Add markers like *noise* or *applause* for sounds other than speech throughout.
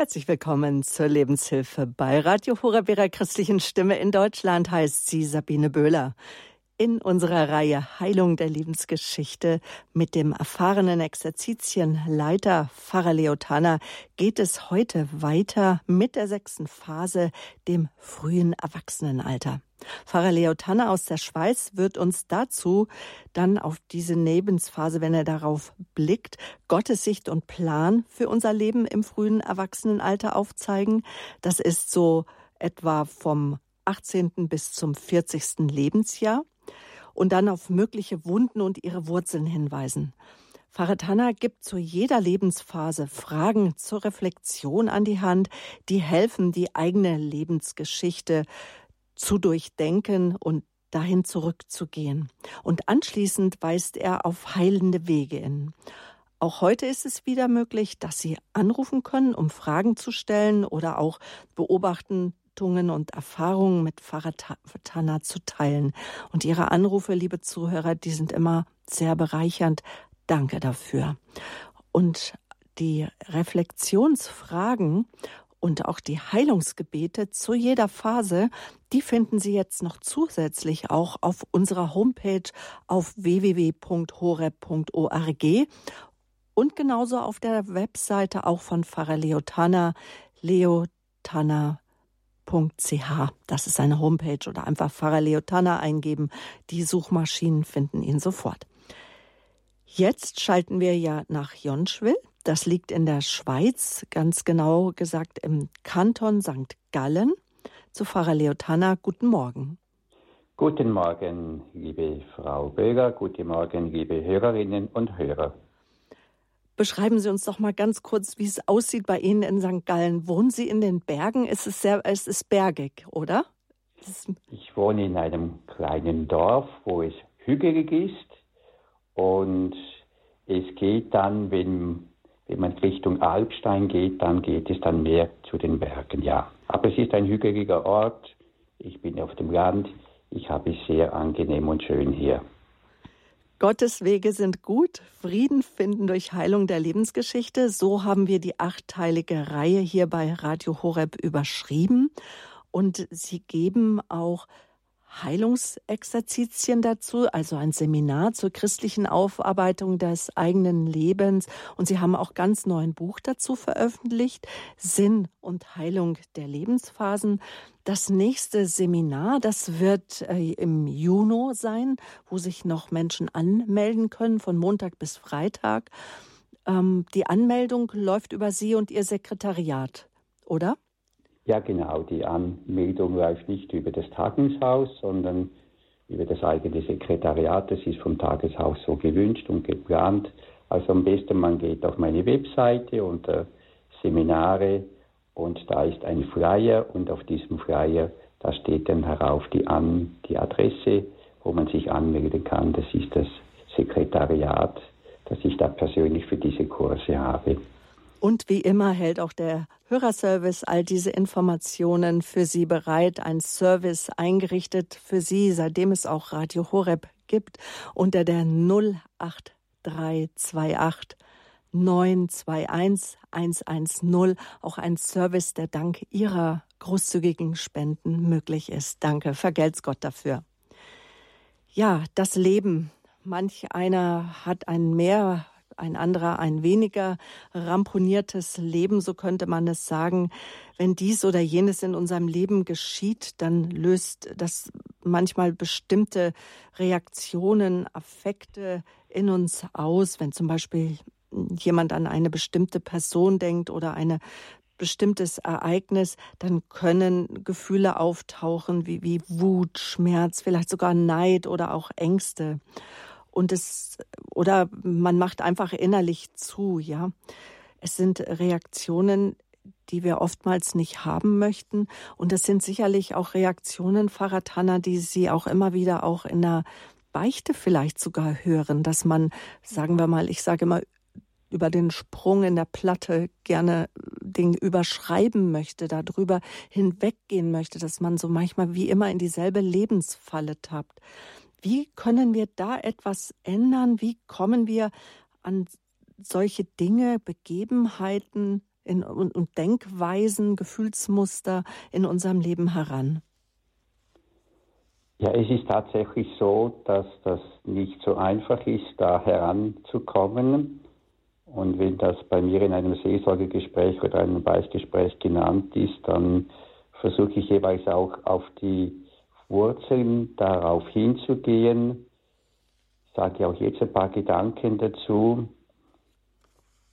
Herzlich willkommen zur Lebenshilfe bei Radio Horeb Ihrer christlichen Stimme in Deutschland heißt sie Sabine Böhler. In unserer Reihe Heilung der Lebensgeschichte mit dem erfahrenen Exerzitienleiter Pfarrer Leotana geht es heute weiter mit der sechsten Phase, dem frühen Erwachsenenalter. Pfarrer Leo Tanner aus der Schweiz wird uns dazu dann auf diese Lebensphase, wenn er darauf blickt, Gottes Sicht und Plan für unser Leben im frühen Erwachsenenalter aufzeigen. Das ist so etwa vom 18. bis zum 40. Lebensjahr und dann auf mögliche Wunden und ihre Wurzeln hinweisen. Pfarrer Tanner gibt zu jeder Lebensphase Fragen zur Reflexion an die Hand, die helfen, die eigene Lebensgeschichte zu durchdenken und dahin zurückzugehen. Und anschließend weist er auf heilende Wege hin. Auch heute ist es wieder möglich, dass Sie anrufen können, um Fragen zu stellen oder auch Beobachtungen und Erfahrungen mit Faratana zu teilen. Und Ihre Anrufe, liebe Zuhörer, die sind immer sehr bereichernd. Danke dafür. Und die Reflexionsfragen und auch die Heilungsgebete zu jeder Phase, die finden Sie jetzt noch zusätzlich auch auf unserer Homepage auf www.horeb.org und genauso auf der Webseite auch von Pfarrer Leotana, leotana.ch. Das ist seine Homepage oder einfach Pfarrer Leotana eingeben. Die Suchmaschinen finden ihn sofort. Jetzt schalten wir ja nach Jonschwil. Das liegt in der Schweiz, ganz genau gesagt im Kanton St. Gallen. Zu Pfarrer Leotana, guten Morgen. Guten Morgen, liebe Frau Böger, guten Morgen, liebe Hörerinnen und Hörer. Beschreiben Sie uns doch mal ganz kurz, wie es aussieht bei Ihnen in St. Gallen. Wohnen Sie in den Bergen? Es ist sehr, es ist bergig, oder? Ich wohne in einem kleinen Dorf, wo es hügelig ist und es geht dann, wenn wenn man Richtung Alpstein geht, dann geht es dann mehr zu den Bergen, ja. Aber es ist ein hügeliger Ort. Ich bin auf dem Land. Ich habe es sehr angenehm und schön hier. Gottes Wege sind gut, Frieden finden durch Heilung der Lebensgeschichte. So haben wir die achteilige Reihe hier bei Radio Horeb überschrieben. Und sie geben auch Heilungsexerzitien dazu, also ein Seminar zur christlichen Aufarbeitung des eigenen Lebens. Und Sie haben auch ganz neuen Buch dazu veröffentlicht, Sinn und Heilung der Lebensphasen. Das nächste Seminar, das wird äh, im Juni sein, wo sich noch Menschen anmelden können, von Montag bis Freitag. Ähm, die Anmeldung läuft über Sie und Ihr Sekretariat, oder? Ja, genau. Die Anmeldung läuft nicht über das Tagungshaus, sondern über das eigene Sekretariat. Das ist vom Tageshaus so gewünscht und geplant. Also am besten, man geht auf meine Webseite unter Seminare und da ist ein Flyer und auf diesem Flyer, da steht dann herauf die, An die Adresse, wo man sich anmelden kann. Das ist das Sekretariat, das ich da persönlich für diese Kurse habe. Und wie immer hält auch der Hörerservice all diese Informationen für Sie bereit. Ein Service eingerichtet für Sie, seitdem es auch Radio Horeb gibt, unter der 08328 921 110. Auch ein Service, der dank Ihrer großzügigen Spenden möglich ist. Danke, vergelt's Gott dafür. Ja, das Leben. Manch einer hat ein mehr ein anderer ein weniger ramponiertes Leben, so könnte man es sagen. Wenn dies oder jenes in unserem Leben geschieht, dann löst das manchmal bestimmte Reaktionen, Affekte in uns aus. Wenn zum Beispiel jemand an eine bestimmte Person denkt oder eine bestimmtes Ereignis, dann können Gefühle auftauchen wie, wie Wut, Schmerz, vielleicht sogar Neid oder auch Ängste und es oder man macht einfach innerlich zu, ja. Es sind Reaktionen, die wir oftmals nicht haben möchten. Und es sind sicherlich auch Reaktionen, Faratana, die Sie auch immer wieder auch in der Beichte vielleicht sogar hören, dass man, sagen wir mal, ich sage immer, über den Sprung in der Platte gerne den überschreiben möchte, darüber hinweggehen möchte, dass man so manchmal wie immer in dieselbe Lebensfalle tappt. Wie können wir da etwas ändern? Wie kommen wir an solche Dinge, Begebenheiten in, und, und Denkweisen, Gefühlsmuster in unserem Leben heran? Ja, es ist tatsächlich so, dass das nicht so einfach ist, da heranzukommen. Und wenn das bei mir in einem Seelsorgegespräch oder einem Beichtgespräch genannt ist, dann versuche ich jeweils auch auf die Wurzeln darauf hinzugehen. Ich sage auch jetzt ein paar Gedanken dazu.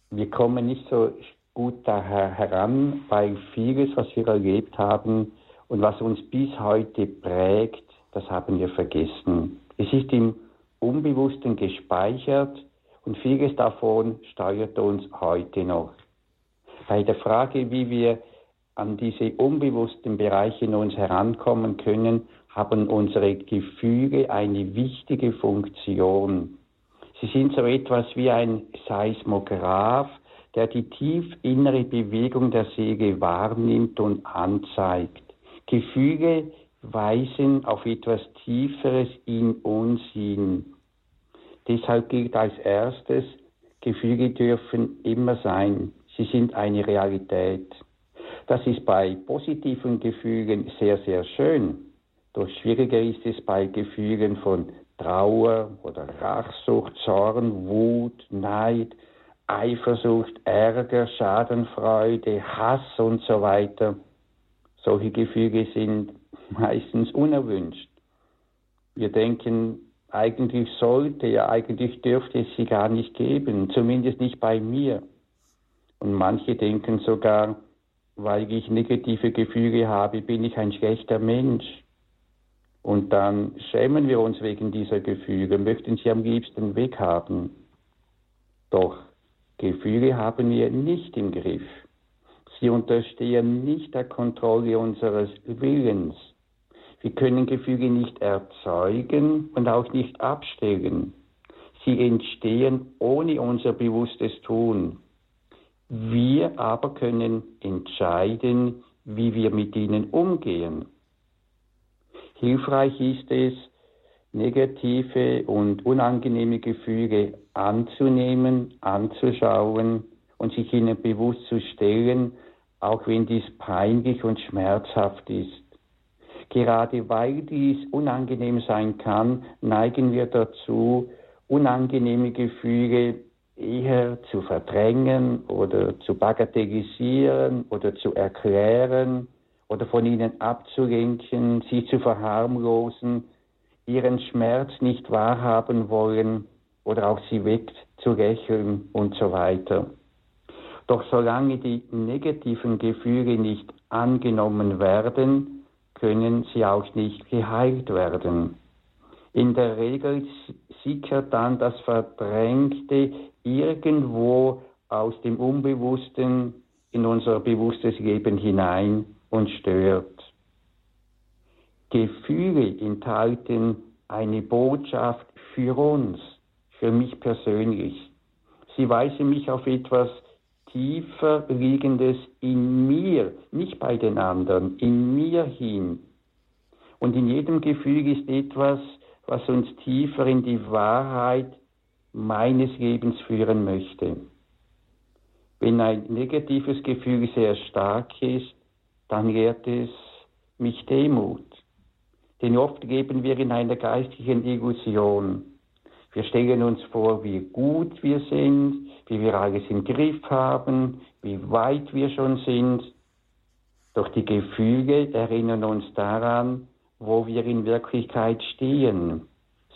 Wir kommen nicht so gut daher heran, weil vieles, was wir erlebt haben und was uns bis heute prägt, das haben wir vergessen. Es ist im Unbewussten gespeichert und vieles davon steuert uns heute noch. Bei der Frage, wie wir an diese unbewussten Bereiche in uns herankommen können, haben unsere Gefühle eine wichtige Funktion. Sie sind so etwas wie ein Seismograph, der die tief innere Bewegung der Seele wahrnimmt und anzeigt. Gefühle weisen auf etwas Tieferes in uns hin. Deshalb gilt als erstes, Gefühle dürfen immer sein. Sie sind eine Realität. Das ist bei positiven Gefühlen sehr, sehr schön. Doch schwieriger ist es bei Gefühlen von Trauer oder Rachsucht, Zorn, Wut, Neid, Eifersucht, Ärger, Schadenfreude, Hass und so weiter. Solche Gefühle sind *laughs* meistens unerwünscht. Wir denken, eigentlich sollte, ja eigentlich dürfte es sie gar nicht geben, zumindest nicht bei mir. Und manche denken sogar, weil ich negative Gefühle habe, bin ich ein schlechter Mensch. Und dann schämen wir uns wegen dieser Gefühle, möchten sie am liebsten weghaben. Doch Gefühle haben wir nicht im Griff. Sie unterstehen nicht der Kontrolle unseres Willens. Wir können Gefühle nicht erzeugen und auch nicht abstellen. Sie entstehen ohne unser bewusstes Tun. Wir aber können entscheiden, wie wir mit ihnen umgehen. Hilfreich ist es, negative und unangenehme Gefühle anzunehmen, anzuschauen und sich ihnen bewusst zu stellen, auch wenn dies peinlich und schmerzhaft ist. Gerade weil dies unangenehm sein kann, neigen wir dazu, unangenehme Gefühle eher zu verdrängen oder zu bagatellisieren oder zu erklären oder von ihnen abzulenken, sie zu verharmlosen, ihren Schmerz nicht wahrhaben wollen oder auch sie wegzulächeln und so weiter. Doch solange die negativen Gefühle nicht angenommen werden, können sie auch nicht geheilt werden. In der Regel sickert dann das Verdrängte irgendwo aus dem Unbewussten in unser bewusstes Leben hinein und stört. Gefühle enthalten eine Botschaft für uns, für mich persönlich. Sie weisen mich auf etwas tiefer liegendes in mir, nicht bei den anderen, in mir hin. Und in jedem Gefühl ist etwas, was uns tiefer in die Wahrheit meines Lebens führen möchte. Wenn ein negatives Gefühl sehr stark ist, dann lehrt es mich Demut. Denn oft leben wir in einer geistlichen Illusion. Wir stellen uns vor, wie gut wir sind, wie wir alles im Griff haben, wie weit wir schon sind. Doch die Gefühle erinnern uns daran, wo wir in Wirklichkeit stehen.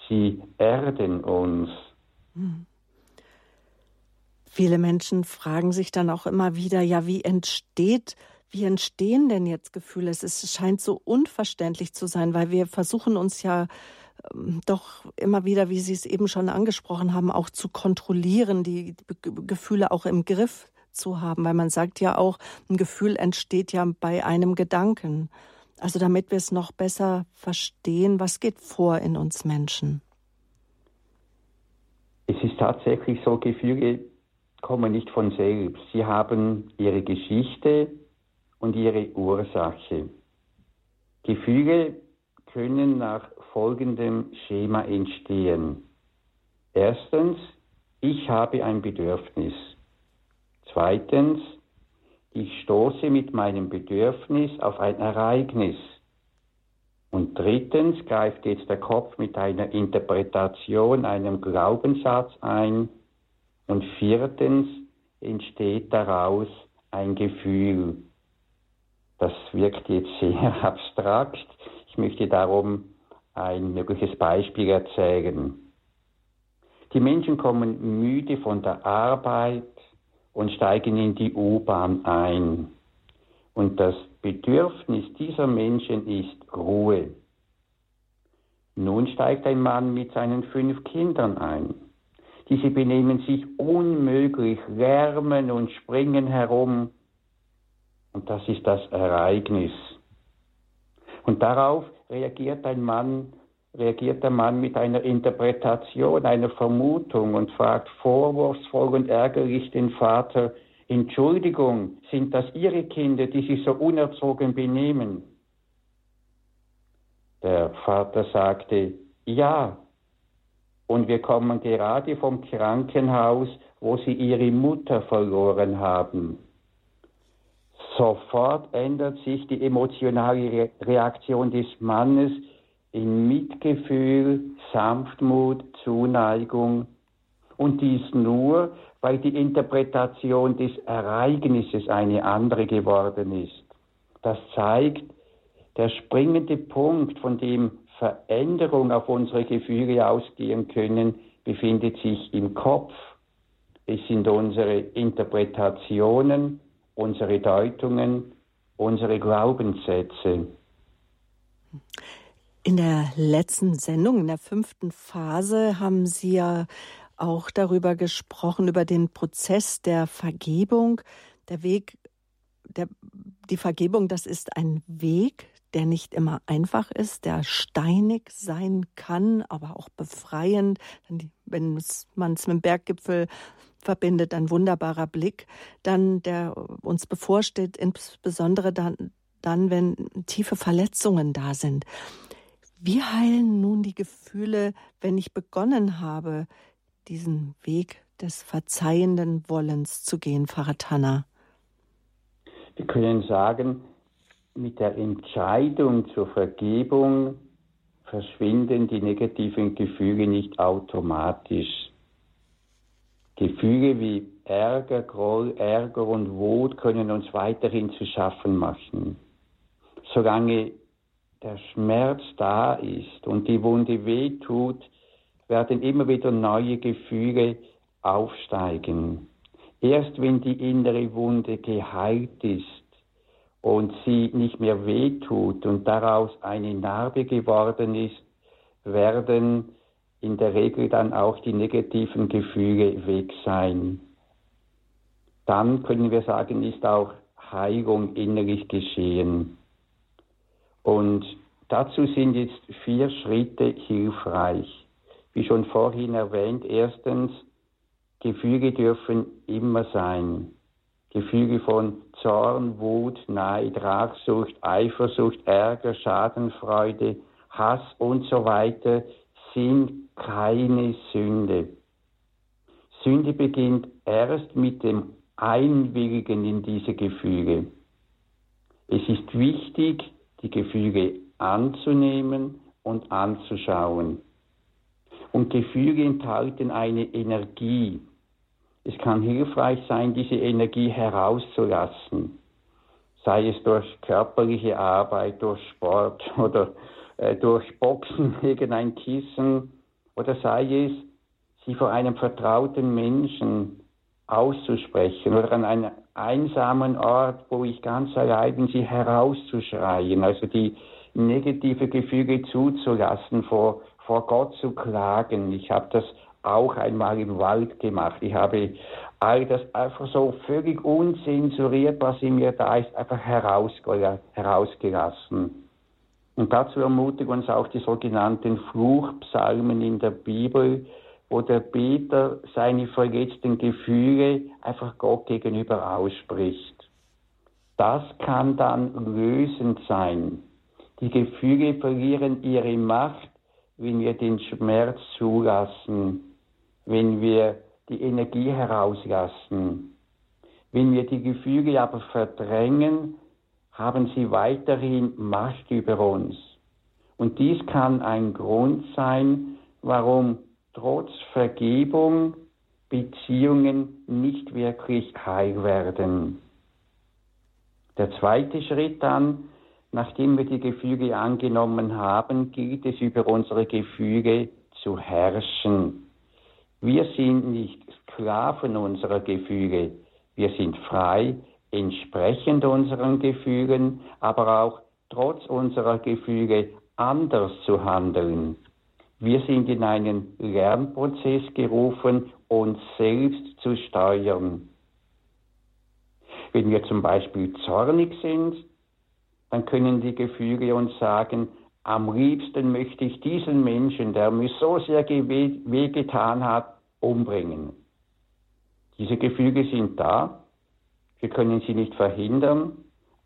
Sie erden uns. Hm. Viele Menschen fragen sich dann auch immer wieder, ja, wie entsteht wie entstehen denn jetzt Gefühle? Es scheint so unverständlich zu sein, weil wir versuchen uns ja ähm, doch immer wieder, wie Sie es eben schon angesprochen haben, auch zu kontrollieren, die Gefühle auch im Griff zu haben, weil man sagt ja auch, ein Gefühl entsteht ja bei einem Gedanken. Also damit wir es noch besser verstehen, was geht vor in uns Menschen? Es ist tatsächlich so, Gefühle kommen nicht von selbst. Sie haben ihre Geschichte, und ihre Ursache. Gefühle können nach folgendem Schema entstehen. Erstens, ich habe ein Bedürfnis. Zweitens, ich stoße mit meinem Bedürfnis auf ein Ereignis. Und drittens greift jetzt der Kopf mit einer Interpretation, einem Glaubenssatz ein. Und viertens entsteht daraus ein Gefühl. Das wirkt jetzt sehr *laughs* abstrakt. Ich möchte darum ein mögliches Beispiel erzählen. Die Menschen kommen müde von der Arbeit und steigen in die U-Bahn ein. Und das Bedürfnis dieser Menschen ist Ruhe. Nun steigt ein Mann mit seinen fünf Kindern ein. Diese benehmen sich unmöglich, lärmen und springen herum. Und das ist das Ereignis. Und darauf reagiert ein Mann, reagiert der Mann mit einer Interpretation, einer Vermutung und fragt vorwurfsvoll und ärgerlich den Vater, Entschuldigung, sind das Ihre Kinder, die sich so unerzogen benehmen? Der Vater sagte, ja. Und wir kommen gerade vom Krankenhaus, wo Sie Ihre Mutter verloren haben. Sofort ändert sich die emotionale Reaktion des Mannes in Mitgefühl, Sanftmut, Zuneigung. Und dies nur, weil die Interpretation des Ereignisses eine andere geworden ist. Das zeigt, der springende Punkt, von dem Veränderung auf unsere Gefühle ausgehen können, befindet sich im Kopf. Es sind unsere Interpretationen, unsere Deutungen, unsere Glaubenssätze. In der letzten Sendung, in der fünften Phase, haben Sie ja auch darüber gesprochen, über den Prozess der Vergebung. Der Weg, der, die Vergebung, das ist ein Weg, der nicht immer einfach ist, der steinig sein kann, aber auch befreiend. Wenn man es mit dem Berggipfel verbindet, ein wunderbarer Blick, dann der uns bevorsteht, insbesondere dann, dann, wenn tiefe Verletzungen da sind. Wie heilen nun die Gefühle, wenn ich begonnen habe, diesen Weg des verzeihenden Wollens zu gehen, Tanner? Wir können sagen, mit der Entscheidung zur Vergebung verschwinden die negativen Gefühle nicht automatisch. Gefühle wie Ärger, Groll, Ärger und Wut können uns weiterhin zu schaffen machen. Solange der Schmerz da ist und die Wunde wehtut, werden immer wieder neue Gefühle aufsteigen. Erst wenn die innere Wunde geheilt ist und sie nicht mehr wehtut und daraus eine Narbe geworden ist, werden in der Regel dann auch die negativen Gefühle weg sein. Dann können wir sagen, ist auch Heilung innerlich geschehen. Und dazu sind jetzt vier Schritte hilfreich. Wie schon vorhin erwähnt, erstens, Gefühle dürfen immer sein. Gefühle von Zorn, Wut, Neid, Rachsucht, Eifersucht, Ärger, Schadenfreude, Hass und so weiter sind keine Sünde. Sünde beginnt erst mit dem Einwilligen in diese Gefühle. Es ist wichtig, die Gefühle anzunehmen und anzuschauen. Und Gefühle enthalten eine Energie. Es kann hilfreich sein, diese Energie herauszulassen, sei es durch körperliche Arbeit, durch Sport *laughs* oder äh, durch Boxen gegen ein Kissen oder sei es, sie vor einem vertrauten Menschen auszusprechen oder an einem einsamen Ort, wo ich ganz allein bin, sie herauszuschreien, also die negative Gefühle zuzulassen, vor, vor Gott zu klagen. Ich habe das auch einmal im Wald gemacht. Ich habe all das einfach so völlig unzensuriert, was in mir da ist, einfach herausgelassen. Und dazu ermutigt uns auch die sogenannten Fluchpsalmen in der Bibel, wo der Beter seine verletzten Gefühle einfach Gott gegenüber ausspricht. Das kann dann lösend sein. Die Gefühle verlieren ihre Macht, wenn wir den Schmerz zulassen, wenn wir die Energie herauslassen. Wenn wir die Gefühle aber verdrängen, haben sie weiterhin Macht über uns. Und dies kann ein Grund sein, warum trotz Vergebung Beziehungen nicht wirklich heil werden. Der zweite Schritt dann, nachdem wir die Gefüge angenommen haben, gilt es über unsere Gefüge zu herrschen. Wir sind nicht Sklaven unserer Gefüge, wir sind frei, entsprechend unseren Gefügen, aber auch trotz unserer Gefüge anders zu handeln. Wir sind in einen Lernprozess gerufen, uns selbst zu steuern. Wenn wir zum Beispiel zornig sind, dann können die Gefühle uns sagen, am liebsten möchte ich diesen Menschen, der mir so sehr wehgetan hat, umbringen. Diese Gefühle sind da, wir können sie nicht verhindern,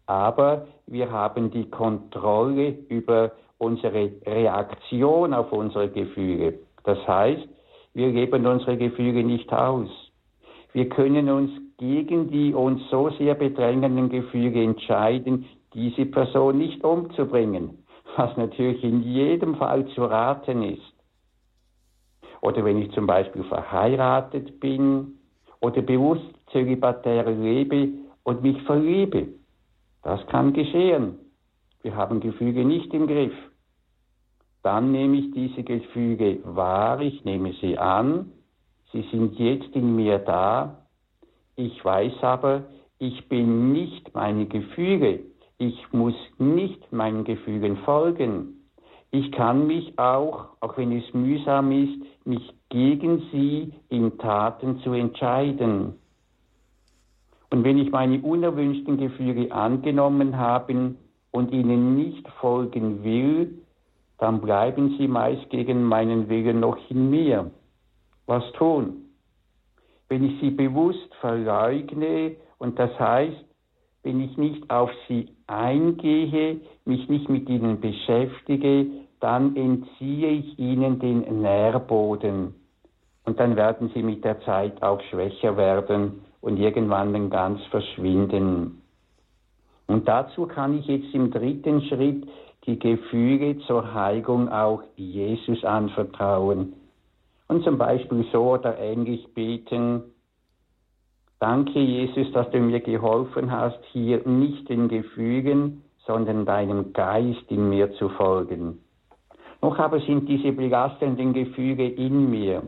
aber wir haben die Kontrolle über unsere Reaktion auf unsere Gefühle. Das heißt, wir geben unsere Gefühle nicht aus. Wir können uns gegen die uns so sehr bedrängenden Gefühle entscheiden, diese Person nicht umzubringen, was natürlich in jedem Fall zu raten ist. Oder wenn ich zum Beispiel verheiratet bin oder bewusst zölibatär lebe und mich verliebe. Das kann geschehen. Wir haben Gefüge nicht im Griff. Dann nehme ich diese Gefüge wahr, ich nehme sie an, sie sind jetzt in mir da. Ich weiß aber, ich bin nicht meine Gefüge. Ich muss nicht meinen Gefügen folgen. Ich kann mich auch, auch wenn es mühsam ist, mich gegen sie in Taten zu entscheiden. Und wenn ich meine unerwünschten Gefühle angenommen habe und ihnen nicht folgen will, dann bleiben sie meist gegen meinen Willen noch in mir. Was tun? Wenn ich sie bewusst verleugne, und das heißt, wenn ich nicht auf sie eingehe, mich nicht mit ihnen beschäftige, dann entziehe ich ihnen den Nährboden. Und dann werden sie mit der Zeit auch schwächer werden und irgendwann dann ganz verschwinden. Und dazu kann ich jetzt im dritten Schritt die Gefühle zur Heilung auch Jesus anvertrauen. Und zum Beispiel so oder ähnlich beten, Danke, Jesus, dass du mir geholfen hast, hier nicht den Gefügen, sondern deinem Geist in mir zu folgen. Noch aber sind diese belastenden Gefüge in mir.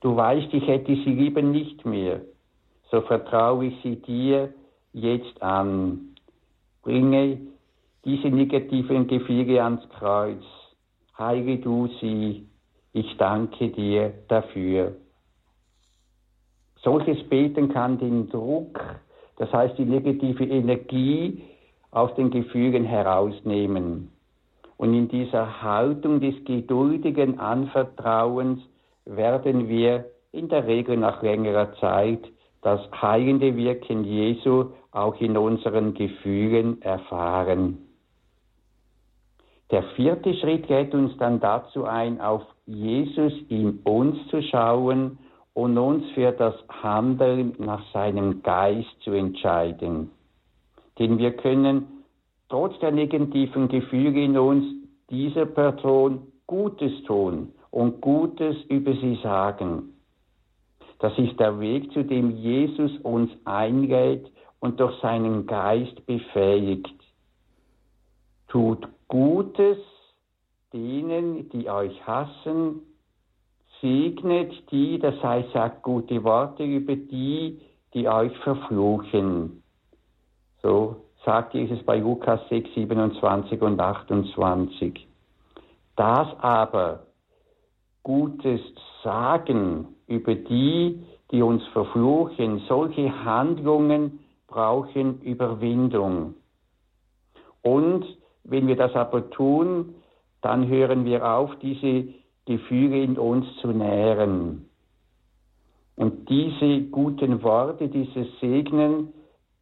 Du weißt, ich hätte sie lieber nicht mehr. So vertraue ich sie dir jetzt an. Bringe diese negativen Gefühle ans Kreuz. Heile du sie. Ich danke dir dafür. Solches Beten kann den Druck, das heißt die negative Energie aus den Gefügen herausnehmen. Und in dieser Haltung des geduldigen Anvertrauens werden wir in der Regel nach längerer Zeit das heilende Wirken Jesu auch in unseren Gefühlen erfahren. Der vierte Schritt lädt uns dann dazu ein, auf Jesus in uns zu schauen und uns für das Handeln nach seinem Geist zu entscheiden. Denn wir können trotz der negativen Gefühle in uns dieser Person Gutes tun und Gutes über sie sagen. Das ist der Weg, zu dem Jesus uns einlädt und durch seinen Geist befähigt. Tut Gutes denen, die euch hassen, segnet die, das heißt, sagt gute Worte über die, die euch verfluchen. So sagt Jesus bei Lukas 6, 27 und 28. Das aber Gutes sagen über die, die uns verfluchen, solche Handlungen brauchen Überwindung. Und wenn wir das aber tun, dann hören wir auf, diese Gefühle in uns zu nähren. Und diese guten Worte, dieses Segnen,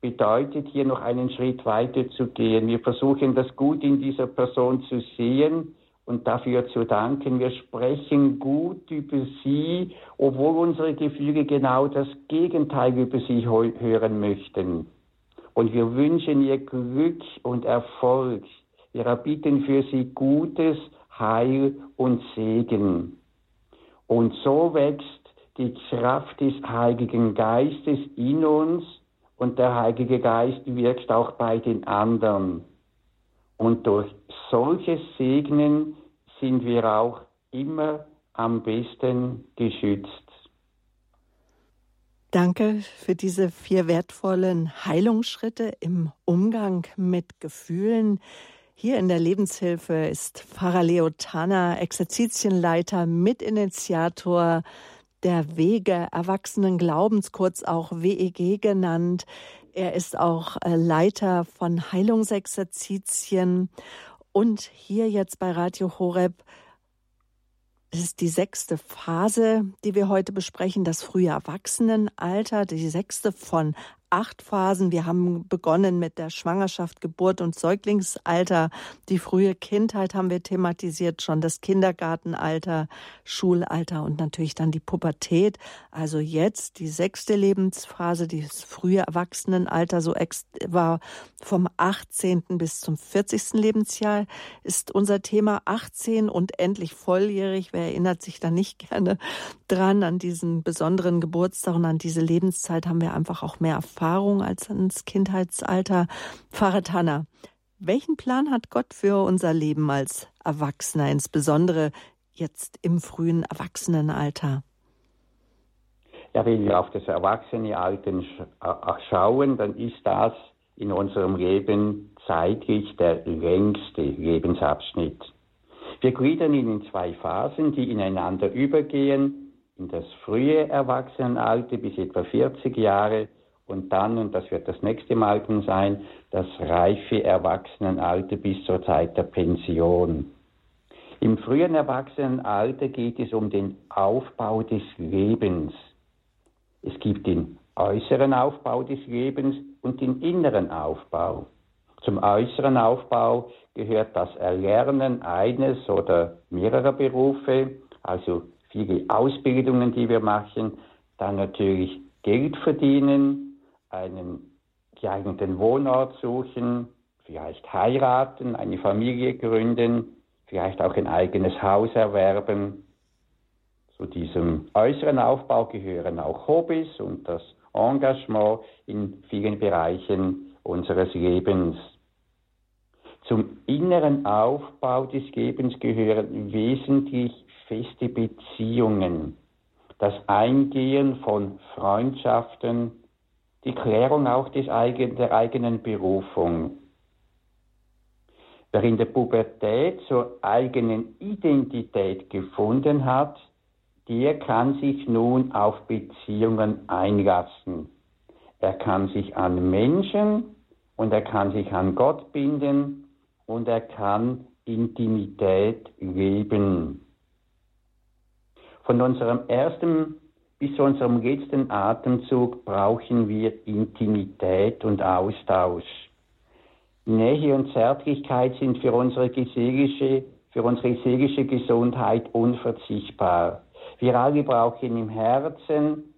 bedeutet hier noch einen Schritt weiter zu gehen. Wir versuchen das Gut in dieser Person zu sehen und dafür zu danken. Wir sprechen gut über sie, obwohl unsere Gefühle genau das Gegenteil über sie hören möchten. Und wir wünschen ihr Glück und Erfolg. Wir erbitten für sie Gutes, Heil und Segen. Und so wächst die Kraft des Heiligen Geistes in uns und der Heilige Geist wirkt auch bei den anderen. Und durch solches Segnen sind wir auch immer am besten geschützt. Danke für diese vier wertvollen Heilungsschritte im Umgang mit Gefühlen. Hier in der Lebenshilfe ist Pfarrer Leo Tanner, Exerzitienleiter, Mitinitiator der Wege Erwachsenen Glaubens, kurz auch WEG genannt. Er ist auch äh, Leiter von Heilungsexerzitien und hier jetzt bei Radio Horeb es ist die sechste Phase, die wir heute besprechen, das frühe Erwachsenenalter, die sechste von acht Phasen. Wir haben begonnen mit der Schwangerschaft, Geburt und Säuglingsalter. Die frühe Kindheit haben wir thematisiert, schon das Kindergartenalter, Schulalter und natürlich dann die Pubertät. Also jetzt die sechste Lebensphase, das frühe Erwachsenenalter, so war vom 18. bis zum 40. Lebensjahr ist unser Thema 18 und endlich volljährig. Wer erinnert sich da nicht gerne dran an diesen besonderen Geburtstag und an diese Lebenszeit haben wir einfach auch mehr Erfahrung als ins Kindheitsalter. Pfarrer Tanner, welchen Plan hat Gott für unser Leben als Erwachsener, insbesondere jetzt im frühen Erwachsenenalter? Ja, wenn wir auf das Erwachsenenalter schauen, dann ist das in unserem Leben zeitlich der längste Lebensabschnitt. Wir gliedern ihn in zwei Phasen, die ineinander übergehen. In das frühe Erwachsenenalter bis etwa 40 Jahre und dann, und das wird das nächste Mal sein, das reife Erwachsenenalter bis zur Zeit der Pension. Im frühen Erwachsenenalter geht es um den Aufbau des Lebens. Es gibt den äußeren Aufbau des Lebens und den inneren Aufbau. Zum äußeren Aufbau gehört das Erlernen eines oder mehrerer Berufe, also viele Ausbildungen, die wir machen, dann natürlich Geld verdienen, einen geeigneten Wohnort suchen, vielleicht heiraten, eine Familie gründen, vielleicht auch ein eigenes Haus erwerben. Zu diesem äußeren Aufbau gehören auch Hobbys und das Engagement in vielen Bereichen unseres Lebens. Zum inneren Aufbau des Lebens gehören wesentlich feste Beziehungen, das Eingehen von Freundschaften, die Klärung auch des eigen, der eigenen Berufung. Wer in der Pubertät zur eigenen Identität gefunden hat, der kann sich nun auf Beziehungen einlassen. Er kann sich an Menschen und er kann sich an Gott binden und er kann Intimität leben. Von unserem ersten bis zu unserem letzten Atemzug brauchen wir Intimität und Austausch. Nähe und Zärtlichkeit sind für unsere seelische, für unsere seelische Gesundheit unverzichtbar. Wir alle brauchen im Herzen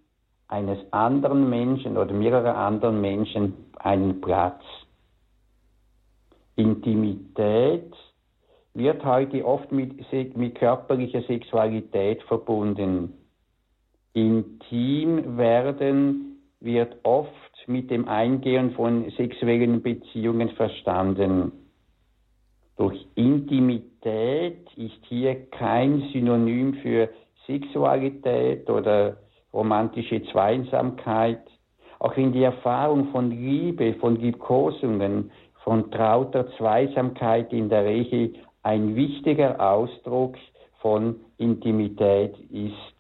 eines anderen Menschen oder mehrerer anderen Menschen einen Platz. Intimität wird heute oft mit, mit körperlicher Sexualität verbunden. Intim werden wird oft mit dem Eingehen von sexuellen Beziehungen verstanden. Durch Intimität ist hier kein Synonym für Sexualität oder romantische Zweisamkeit. Auch in die Erfahrung von Liebe, von Liebkosungen, von trauter Zweisamkeit in der Ehe ein wichtiger Ausdruck von Intimität ist.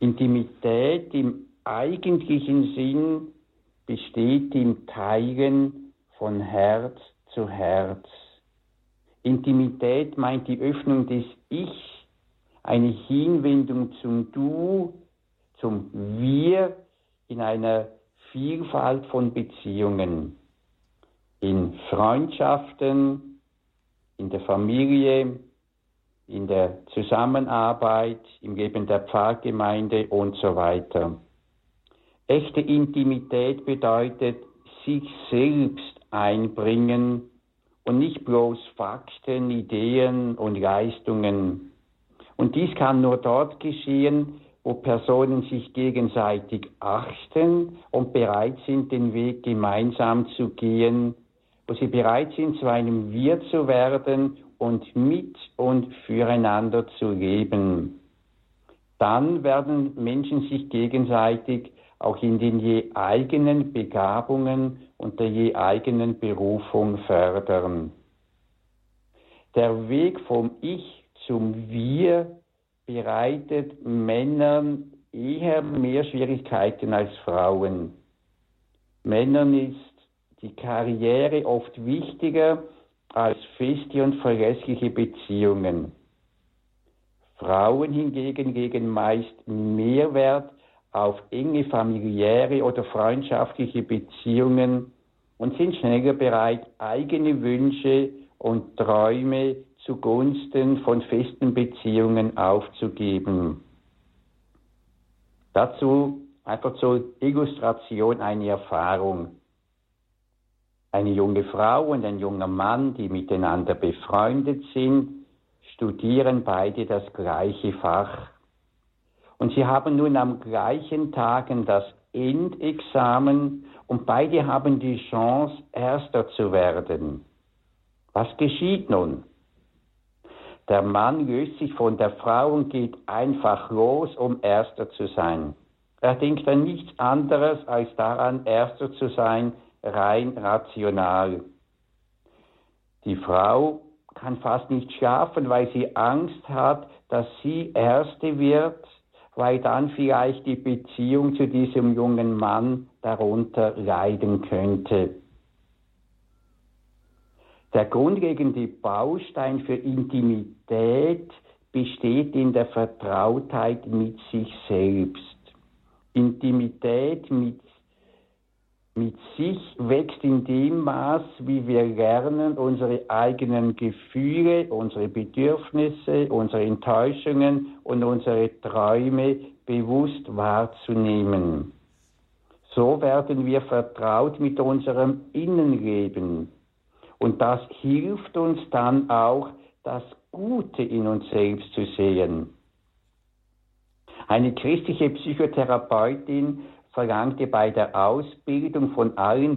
Intimität im eigentlichen Sinn besteht im Teilen von Herz zu Herz. Intimität meint die Öffnung des Ich, eine Hinwendung zum Du, zum Wir in einer Vielfalt von Beziehungen, in Freundschaften, in der Familie, in der Zusammenarbeit, im Leben der Pfarrgemeinde und so weiter. Echte Intimität bedeutet sich selbst einbringen und nicht bloß Fakten, Ideen und Leistungen. Und dies kann nur dort geschehen, wo Personen sich gegenseitig achten und bereit sind, den Weg gemeinsam zu gehen, wo sie bereit sind, zu einem Wir zu werden und mit und füreinander zu leben. Dann werden Menschen sich gegenseitig auch in den je eigenen Begabungen und der je eigenen Berufung fördern. Der Weg vom Ich zum Wir bereitet Männern eher mehr Schwierigkeiten als Frauen. Männern ist die Karriere oft wichtiger als feste und verlässliche Beziehungen. Frauen hingegen legen meist mehr Wert auf enge familiäre oder freundschaftliche Beziehungen und sind schneller bereit, eigene Wünsche und Träume zugunsten von festen Beziehungen aufzugeben. Dazu einfach zur Illustration eine Erfahrung. Eine junge Frau und ein junger Mann, die miteinander befreundet sind, studieren beide das gleiche Fach. Und sie haben nun am gleichen Tagen das Endexamen und beide haben die Chance, Erster zu werden. Was geschieht nun? Der Mann löst sich von der Frau und geht einfach los, um Erster zu sein. Er denkt an nichts anderes als daran, Erster zu sein, rein rational. Die Frau kann fast nicht schlafen, weil sie Angst hat, dass sie Erste wird, weil dann vielleicht die Beziehung zu diesem jungen Mann darunter leiden könnte. Der grundlegende Baustein für Intimität besteht in der Vertrautheit mit sich selbst. Intimität mit mit sich wächst in dem Maß, wie wir lernen, unsere eigenen Gefühle, unsere Bedürfnisse, unsere Enttäuschungen und unsere Träume bewusst wahrzunehmen. So werden wir vertraut mit unserem Innenleben. Und das hilft uns dann auch, das Gute in uns selbst zu sehen. Eine christliche Psychotherapeutin verlangte bei der Ausbildung von allen,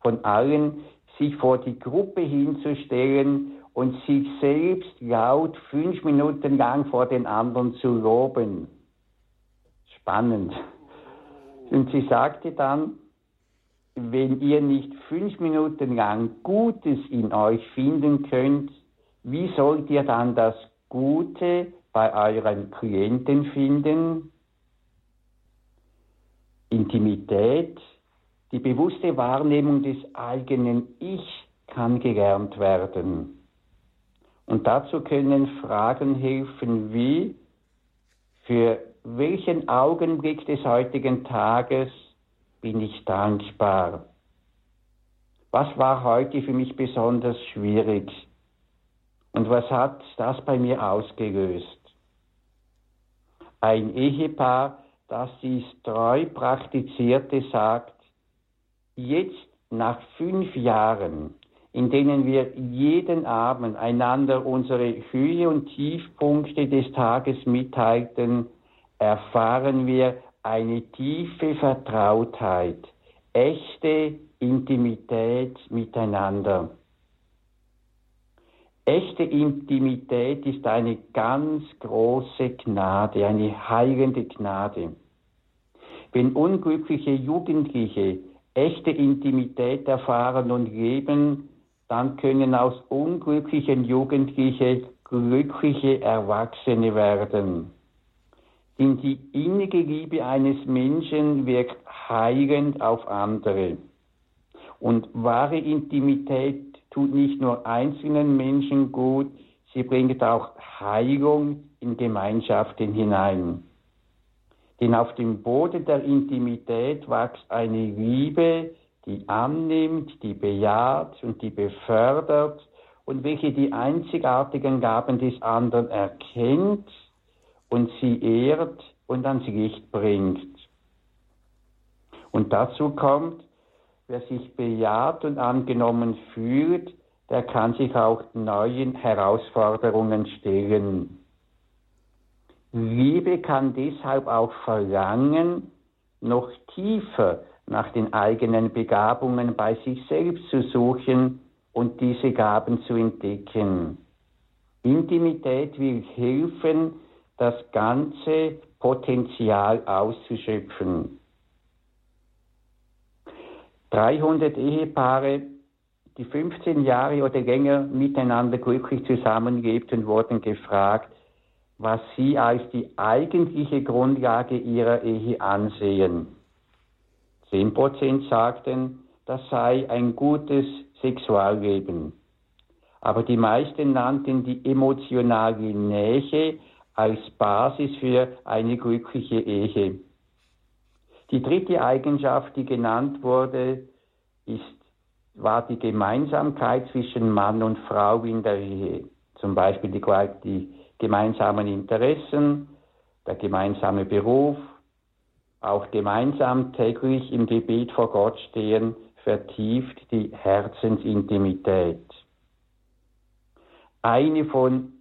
von allen sich vor die Gruppe hinzustellen und sich selbst laut fünf Minuten lang vor den anderen zu loben. Spannend. Und sie sagte dann, wenn ihr nicht fünf Minuten lang Gutes in euch finden könnt, wie sollt ihr dann das Gute bei euren Klienten finden? Intimität, die bewusste Wahrnehmung des eigenen Ich kann gelernt werden. Und dazu können Fragen helfen wie, für welchen Augenblick des heutigen Tages bin ich dankbar? Was war heute für mich besonders schwierig? Und was hat das bei mir ausgelöst? Ein Ehepaar das dies treu praktizierte, sagt, jetzt nach fünf Jahren, in denen wir jeden Abend einander unsere Höhe und Tiefpunkte des Tages mitteilten, erfahren wir eine tiefe Vertrautheit, echte Intimität miteinander. Echte Intimität ist eine ganz große Gnade, eine heilende Gnade. Wenn unglückliche Jugendliche echte Intimität erfahren und leben, dann können aus unglücklichen Jugendlichen glückliche Erwachsene werden. Denn die innige Liebe eines Menschen wirkt heilend auf andere. Und wahre Intimität tut nicht nur einzelnen Menschen gut, sie bringt auch Heilung in Gemeinschaften hinein. Denn auf dem Boden der Intimität wächst eine Liebe, die annimmt, die bejaht und die befördert und welche die einzigartigen Gaben des anderen erkennt und sie ehrt und ans Licht bringt. Und dazu kommt, wer sich bejaht und angenommen fühlt, der kann sich auch neuen Herausforderungen stellen. Liebe kann deshalb auch verlangen, noch tiefer nach den eigenen Begabungen bei sich selbst zu suchen und diese Gaben zu entdecken. Intimität will helfen, das ganze Potenzial auszuschöpfen. 300 Ehepaare, die 15 Jahre oder länger miteinander glücklich zusammenlebten, wurden gefragt, was sie als die eigentliche Grundlage ihrer Ehe ansehen. 10% sagten, das sei ein gutes Sexualleben. Aber die meisten nannten die emotionale Nähe als Basis für eine glückliche Ehe. Die dritte Eigenschaft, die genannt wurde, ist, war die Gemeinsamkeit zwischen Mann und Frau in der Ehe. Zum Beispiel die, die gemeinsamen Interessen, der gemeinsame Beruf, auch gemeinsam täglich im Gebet vor Gott stehen, vertieft die Herzensintimität. Eine von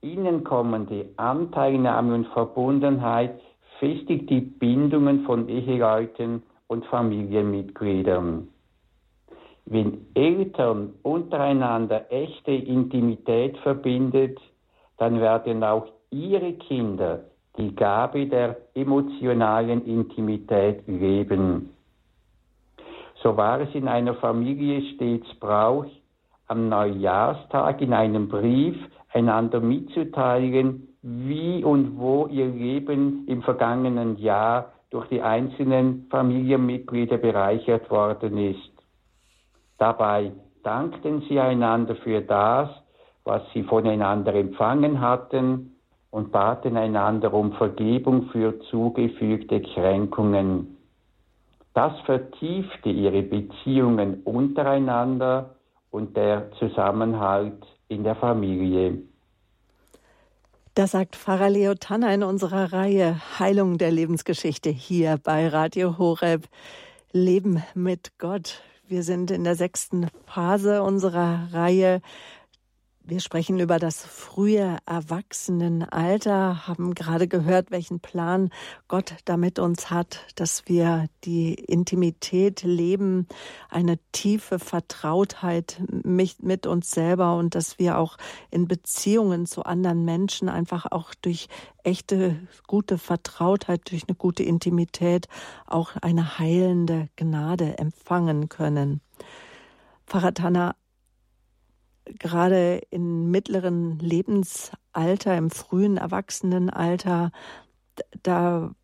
innen kommende Anteilnahme und Verbundenheit festigt die Bindungen von Eheleuten und Familienmitgliedern. Wenn Eltern untereinander echte Intimität verbindet, dann werden auch ihre Kinder die Gabe der emotionalen Intimität leben. So war es in einer Familie stets Brauch, am Neujahrstag in einem Brief einander mitzuteilen, wie und wo ihr Leben im vergangenen Jahr durch die einzelnen Familienmitglieder bereichert worden ist. Dabei dankten sie einander für das, was sie voneinander empfangen hatten und baten einander um Vergebung für zugefügte Kränkungen. Das vertiefte ihre Beziehungen untereinander und der Zusammenhalt in der Familie. Das sagt Pfarrer Leo Tanner in unserer Reihe Heilung der Lebensgeschichte hier bei Radio Horeb. Leben mit Gott. Wir sind in der sechsten Phase unserer Reihe wir sprechen über das frühe Erwachsenenalter, haben gerade gehört, welchen Plan Gott damit uns hat, dass wir die Intimität leben, eine tiefe Vertrautheit mit uns selber und dass wir auch in Beziehungen zu anderen Menschen einfach auch durch echte gute Vertrautheit, durch eine gute Intimität auch eine heilende Gnade empfangen können. Tanner, gerade im mittleren Lebensalter, im frühen Erwachsenenalter, da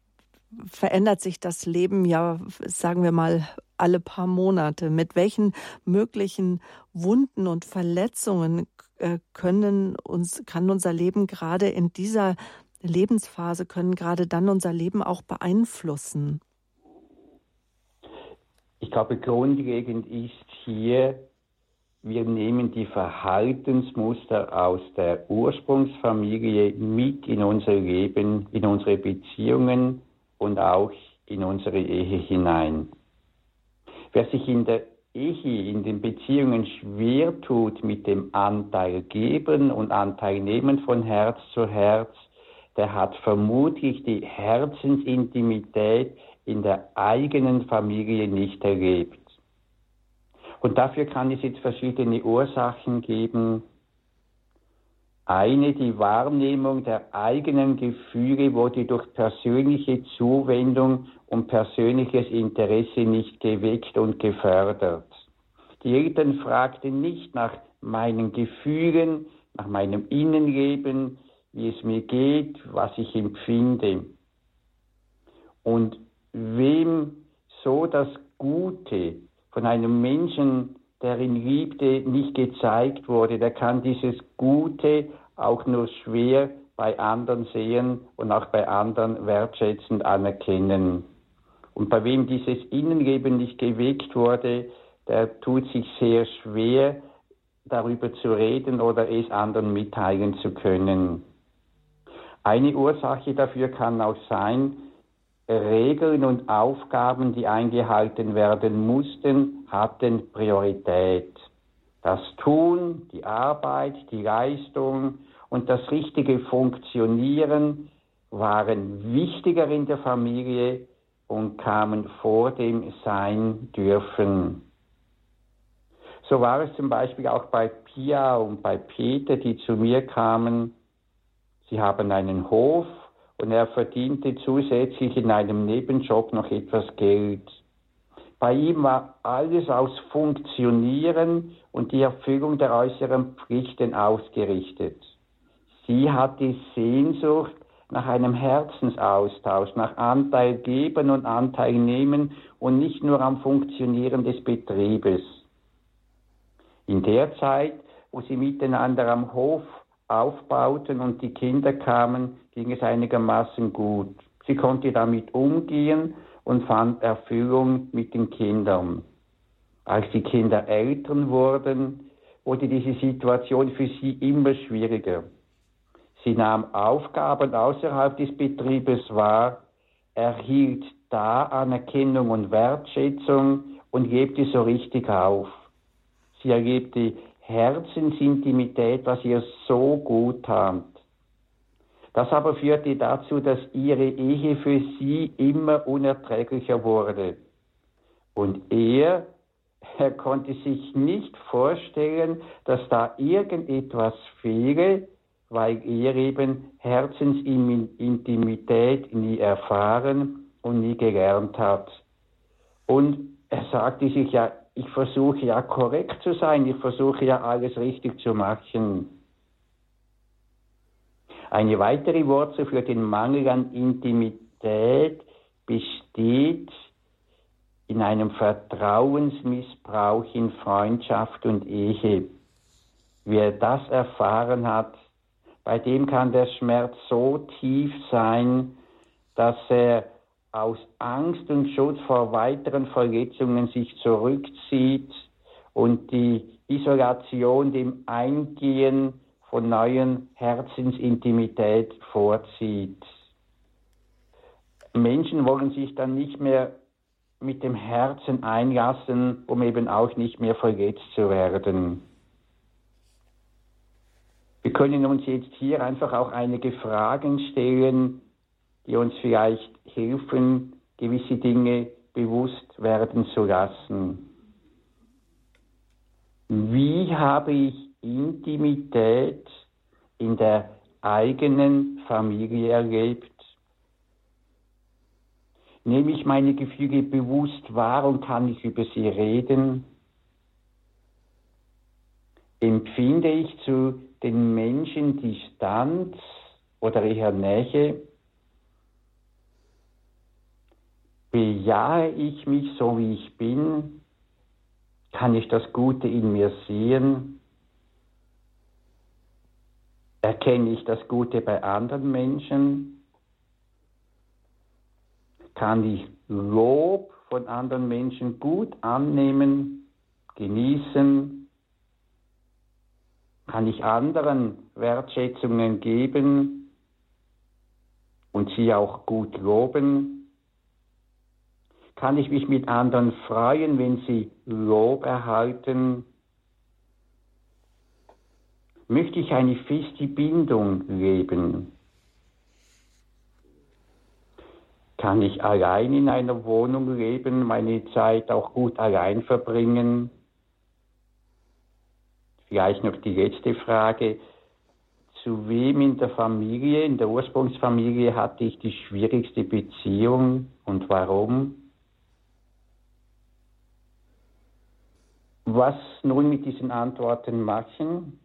verändert sich das Leben ja, sagen wir mal, alle paar Monate. Mit welchen möglichen Wunden und Verletzungen äh, können uns, kann unser Leben gerade in dieser Lebensphase, können gerade dann unser Leben auch beeinflussen? Ich glaube, grundlegend ist hier wir nehmen die Verhaltensmuster aus der Ursprungsfamilie mit in unser Leben, in unsere Beziehungen und auch in unsere Ehe hinein. Wer sich in der Ehe, in den Beziehungen schwer tut mit dem Anteil geben und Anteil nehmen von Herz zu Herz, der hat vermutlich die Herzensintimität in der eigenen Familie nicht erlebt. Und dafür kann es jetzt verschiedene Ursachen geben. Eine, die Wahrnehmung der eigenen Gefühle wurde durch persönliche Zuwendung und persönliches Interesse nicht geweckt und gefördert. Die Eltern fragten nicht nach meinen Gefühlen, nach meinem Innenleben, wie es mir geht, was ich empfinde. Und wem so das Gute, von einem Menschen, der ihn liebte, nicht gezeigt wurde, der kann dieses Gute auch nur schwer bei anderen sehen und auch bei anderen wertschätzend anerkennen. Und bei wem dieses Innenleben nicht geweckt wurde, der tut sich sehr schwer, darüber zu reden oder es anderen mitteilen zu können. Eine Ursache dafür kann auch sein, Regeln und Aufgaben, die eingehalten werden mussten, hatten Priorität. Das Tun, die Arbeit, die Leistung und das richtige Funktionieren waren wichtiger in der Familie und kamen vor dem Sein dürfen. So war es zum Beispiel auch bei Pia und bei Peter, die zu mir kamen. Sie haben einen Hof und er verdiente zusätzlich in einem Nebenjob noch etwas Geld. Bei ihm war alles aus Funktionieren und die Erfüllung der äußeren Pflichten ausgerichtet. Sie hatte Sehnsucht nach einem Herzensaustausch, nach Anteil geben und Anteil nehmen und nicht nur am Funktionieren des Betriebes. In der Zeit, wo sie miteinander am Hof aufbauten und die Kinder kamen, ging es einigermaßen gut. Sie konnte damit umgehen und fand Erfüllung mit den Kindern. Als die Kinder Eltern wurden, wurde diese Situation für sie immer schwieriger. Sie nahm Aufgaben außerhalb des Betriebes wahr, erhielt da Anerkennung und Wertschätzung und lebte so richtig auf. Sie erlebte Herzensintimität, was ihr so gut tat. Das aber führte dazu, dass ihre Ehe für sie immer unerträglicher wurde. Und er, *laughs* er konnte sich nicht vorstellen, dass da irgendetwas fehle, weil er eben Herzensintimität nie erfahren und nie gelernt hat. Und er sagte sich ja, ich versuche ja korrekt zu sein, ich versuche ja alles richtig zu machen. Eine weitere Wurzel für den Mangel an Intimität besteht in einem Vertrauensmissbrauch in Freundschaft und Ehe. Wer das erfahren hat, bei dem kann der Schmerz so tief sein, dass er aus Angst und Schutz vor weiteren Verletzungen sich zurückzieht und die Isolation dem Eingehen von neuen Herzensintimität vorzieht. Menschen wollen sich dann nicht mehr mit dem Herzen einlassen, um eben auch nicht mehr verletzt zu werden. Wir können uns jetzt hier einfach auch einige Fragen stellen, die uns vielleicht helfen, gewisse Dinge bewusst werden zu lassen. Wie habe ich Intimität in der eigenen Familie erlebt? Nehme ich meine Gefühle bewusst wahr und kann ich über sie reden? Empfinde ich zu den Menschen Distanz oder eher Nähe? Bejahe ich mich so, wie ich bin? Kann ich das Gute in mir sehen? Erkenne ich das Gute bei anderen Menschen? Kann ich Lob von anderen Menschen gut annehmen, genießen? Kann ich anderen Wertschätzungen geben und sie auch gut loben? Kann ich mich mit anderen freuen, wenn sie Lob erhalten? Möchte ich eine feste Bindung leben? Kann ich allein in einer Wohnung leben, meine Zeit auch gut allein verbringen? Vielleicht noch die letzte Frage. Zu wem in der Familie, in der Ursprungsfamilie hatte ich die schwierigste Beziehung und warum? Was nun mit diesen Antworten machen?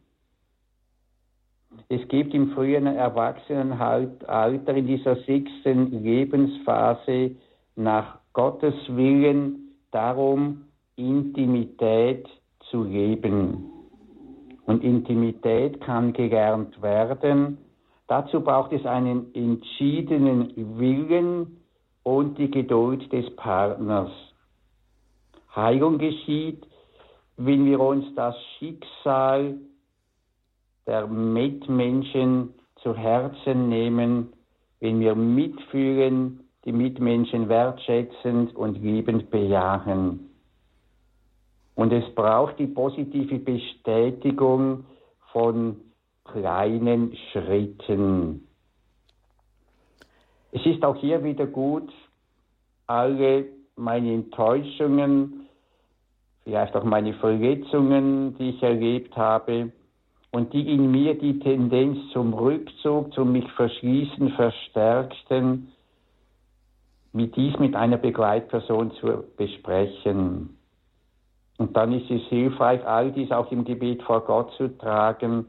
Es geht im frühen Erwachsenenalter in dieser sechsten Lebensphase nach Gottes Willen darum, Intimität zu leben. Und Intimität kann gelernt werden. Dazu braucht es einen entschiedenen Willen und die Geduld des Partners. Heilung geschieht, wenn wir uns das Schicksal der Mitmenschen zu Herzen nehmen, wenn wir mitfühlen, die Mitmenschen wertschätzend und liebend bejahen. Und es braucht die positive Bestätigung von kleinen Schritten. Es ist auch hier wieder gut, alle meine Enttäuschungen, vielleicht auch meine Verletzungen, die ich erlebt habe, und die in mir die Tendenz zum Rückzug, zum mich verschließen verstärkten, mit dies mit einer Begleitperson zu besprechen. Und dann ist es hilfreich, all dies auch im Gebet vor Gott zu tragen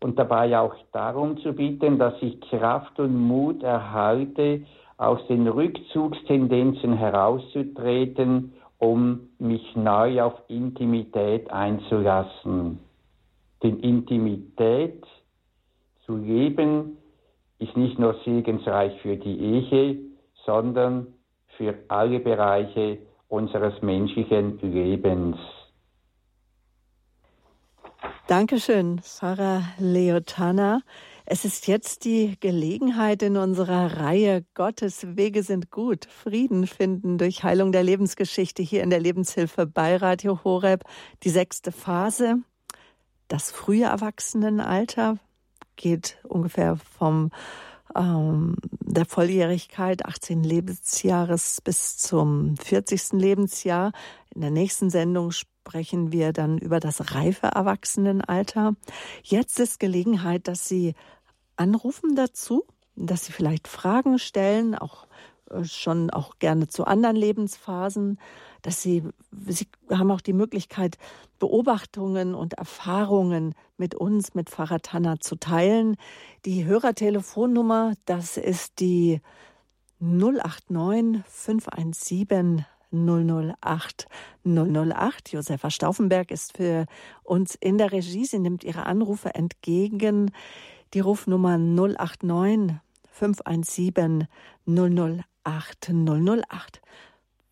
und dabei auch darum zu bitten, dass ich Kraft und Mut erhalte, aus den Rückzugstendenzen herauszutreten, um mich neu auf Intimität einzulassen. Denn Intimität zu leben ist nicht nur segensreich für die Ehe, sondern für alle Bereiche unseres menschlichen Lebens. Dankeschön, Pfarrer Leotana. Es ist jetzt die Gelegenheit in unserer Reihe Gottes Wege sind gut, Frieden finden durch Heilung der Lebensgeschichte hier in der Lebenshilfe bei Radio Horeb, die sechste Phase. Das frühe Erwachsenenalter geht ungefähr vom ähm, der Volljährigkeit 18 Lebensjahres bis zum 40. Lebensjahr. In der nächsten Sendung sprechen wir dann über das reife Erwachsenenalter. Jetzt ist Gelegenheit, dass Sie anrufen dazu, dass Sie vielleicht Fragen stellen, auch äh, schon auch gerne zu anderen Lebensphasen, dass Sie, Sie haben auch die Möglichkeit, Beobachtungen und Erfahrungen mit uns, mit Pfarrer Tanner zu teilen. Die Hörertelefonnummer, das ist die 089 517 008 008. Josefa Stauffenberg ist für uns in der Regie. Sie nimmt ihre Anrufe entgegen. Die Rufnummer 089 517 008 008.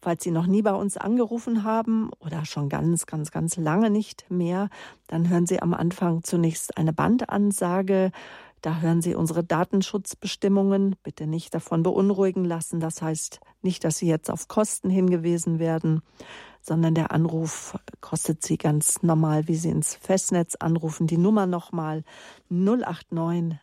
Falls Sie noch nie bei uns angerufen haben oder schon ganz, ganz, ganz lange nicht mehr, dann hören Sie am Anfang zunächst eine Bandansage. Da hören Sie unsere Datenschutzbestimmungen. Bitte nicht davon beunruhigen lassen. Das heißt nicht, dass Sie jetzt auf Kosten hingewiesen werden, sondern der Anruf kostet Sie ganz normal, wie Sie ins Festnetz anrufen. Die Nummer nochmal 089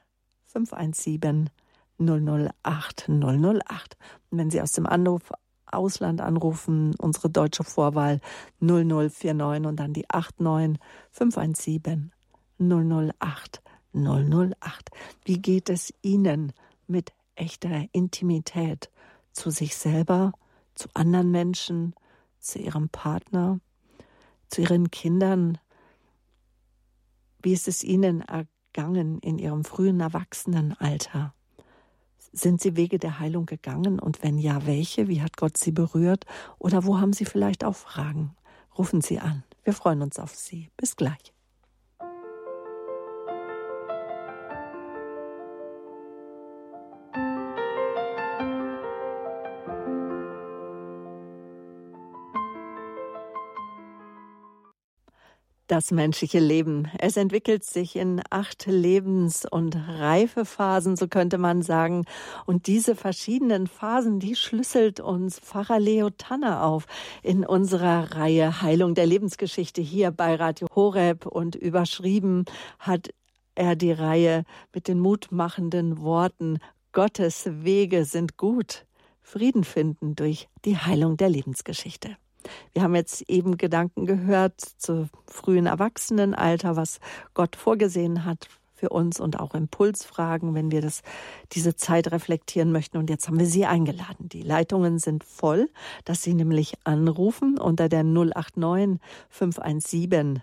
517 008 008. Und wenn Sie aus dem Anruf Ausland anrufen, unsere deutsche Vorwahl 0049 und dann die 89 517 008 008. Wie geht es Ihnen mit echter Intimität zu sich selber, zu anderen Menschen, zu Ihrem Partner, zu Ihren Kindern? Wie ist es Ihnen ergangen in Ihrem frühen Erwachsenenalter? Sind Sie Wege der Heilung gegangen? Und wenn ja, welche? Wie hat Gott Sie berührt? Oder wo haben Sie vielleicht auch Fragen? Rufen Sie an. Wir freuen uns auf Sie. Bis gleich. Das menschliche Leben. Es entwickelt sich in acht Lebens- und Reifephasen, so könnte man sagen. Und diese verschiedenen Phasen, die schlüsselt uns Pfarrer Leo Tanner auf in unserer Reihe Heilung der Lebensgeschichte hier bei Radio Horeb. Und überschrieben hat er die Reihe mit den mutmachenden Worten Gottes Wege sind gut. Frieden finden durch die Heilung der Lebensgeschichte. Wir haben jetzt eben Gedanken gehört zu frühen Erwachsenenalter, was Gott vorgesehen hat für uns und auch Impulsfragen, wenn wir das, diese Zeit reflektieren möchten. Und jetzt haben wir Sie eingeladen. Die Leitungen sind voll, dass Sie nämlich anrufen unter der 089 517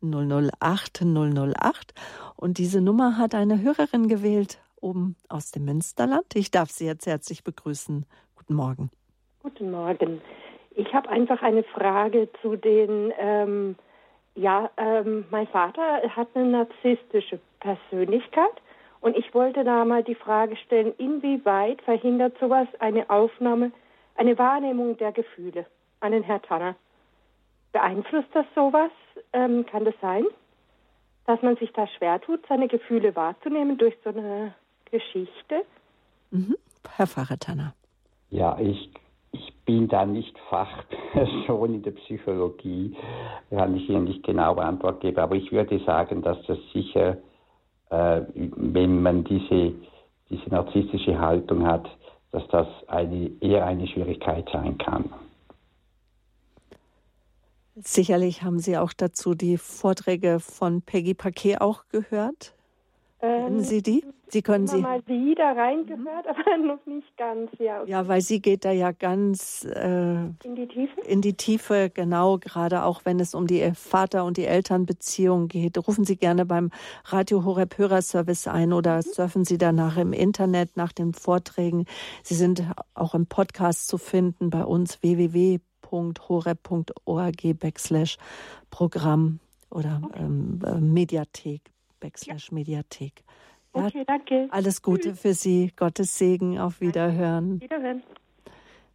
008 008. Und diese Nummer hat eine Hörerin gewählt, oben aus dem Münsterland. Ich darf Sie jetzt herzlich begrüßen. Guten Morgen. Guten Morgen. Ich habe einfach eine Frage zu den, ähm, ja, ähm, mein Vater hat eine narzisstische Persönlichkeit und ich wollte da mal die Frage stellen, inwieweit verhindert sowas eine Aufnahme, eine Wahrnehmung der Gefühle an den Herrn Tanner? beeinflusst das sowas? Ähm, kann das sein, dass man sich da schwer tut, seine Gefühle wahrzunehmen durch so eine Geschichte? Mhm. Herr Pfarrer Tanner. Ja, ich, ich bin da nicht Fachperson in der Psychologie, kann ich Ihnen nicht genaue Antwort geben, aber ich würde sagen, dass das sicher, äh, wenn man diese, diese narzisstische Haltung hat, dass das eine, eher eine Schwierigkeit sein kann. Sicherlich haben Sie auch dazu die Vorträge von Peggy Paquet auch gehört. Kennen Sie die? Sie können sie mal wieder reingehört, *laughs* aber noch nicht ganz. Ja, okay. ja weil sie geht da ja ganz äh, in die Tiefe. In die Tiefe, genau. Gerade auch wenn es um die Vater- und die Elternbeziehung geht. Rufen Sie gerne beim Radio Horeb Hörerservice ein oder mhm. surfen Sie danach im Internet nach den Vorträgen. Sie sind auch im Podcast zu finden bei uns www.horeb.org backslash Programm oder okay. ähm, äh, Mediathek backslash Mediathek. Ja, okay, danke. Alles Gute Tschüss. für Sie. Gottes Segen. Auf Wiederhören. Wiederhören.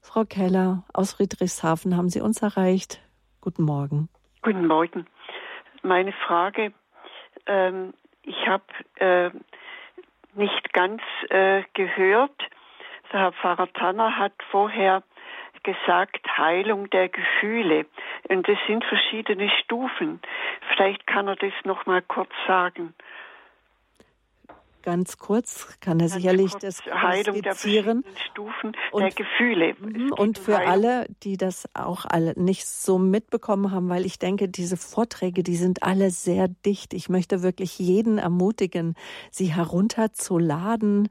Frau Keller aus Friedrichshafen haben Sie uns erreicht. Guten Morgen. Guten Morgen. Meine Frage, ähm, ich habe äh, nicht ganz äh, gehört. Der Herr Pfarrer Tanner hat vorher gesagt, Heilung der Gefühle. Und es sind verschiedene Stufen. Vielleicht kann er das noch mal kurz sagen. Ganz kurz kann er Ganz sicherlich das Heilung der verschiedenen Stufen und, der Gefühle. Mhm, und für Heilung. alle, die das auch alle nicht so mitbekommen haben, weil ich denke, diese Vorträge, die sind alle sehr dicht. Ich möchte wirklich jeden ermutigen, sie herunterzuladen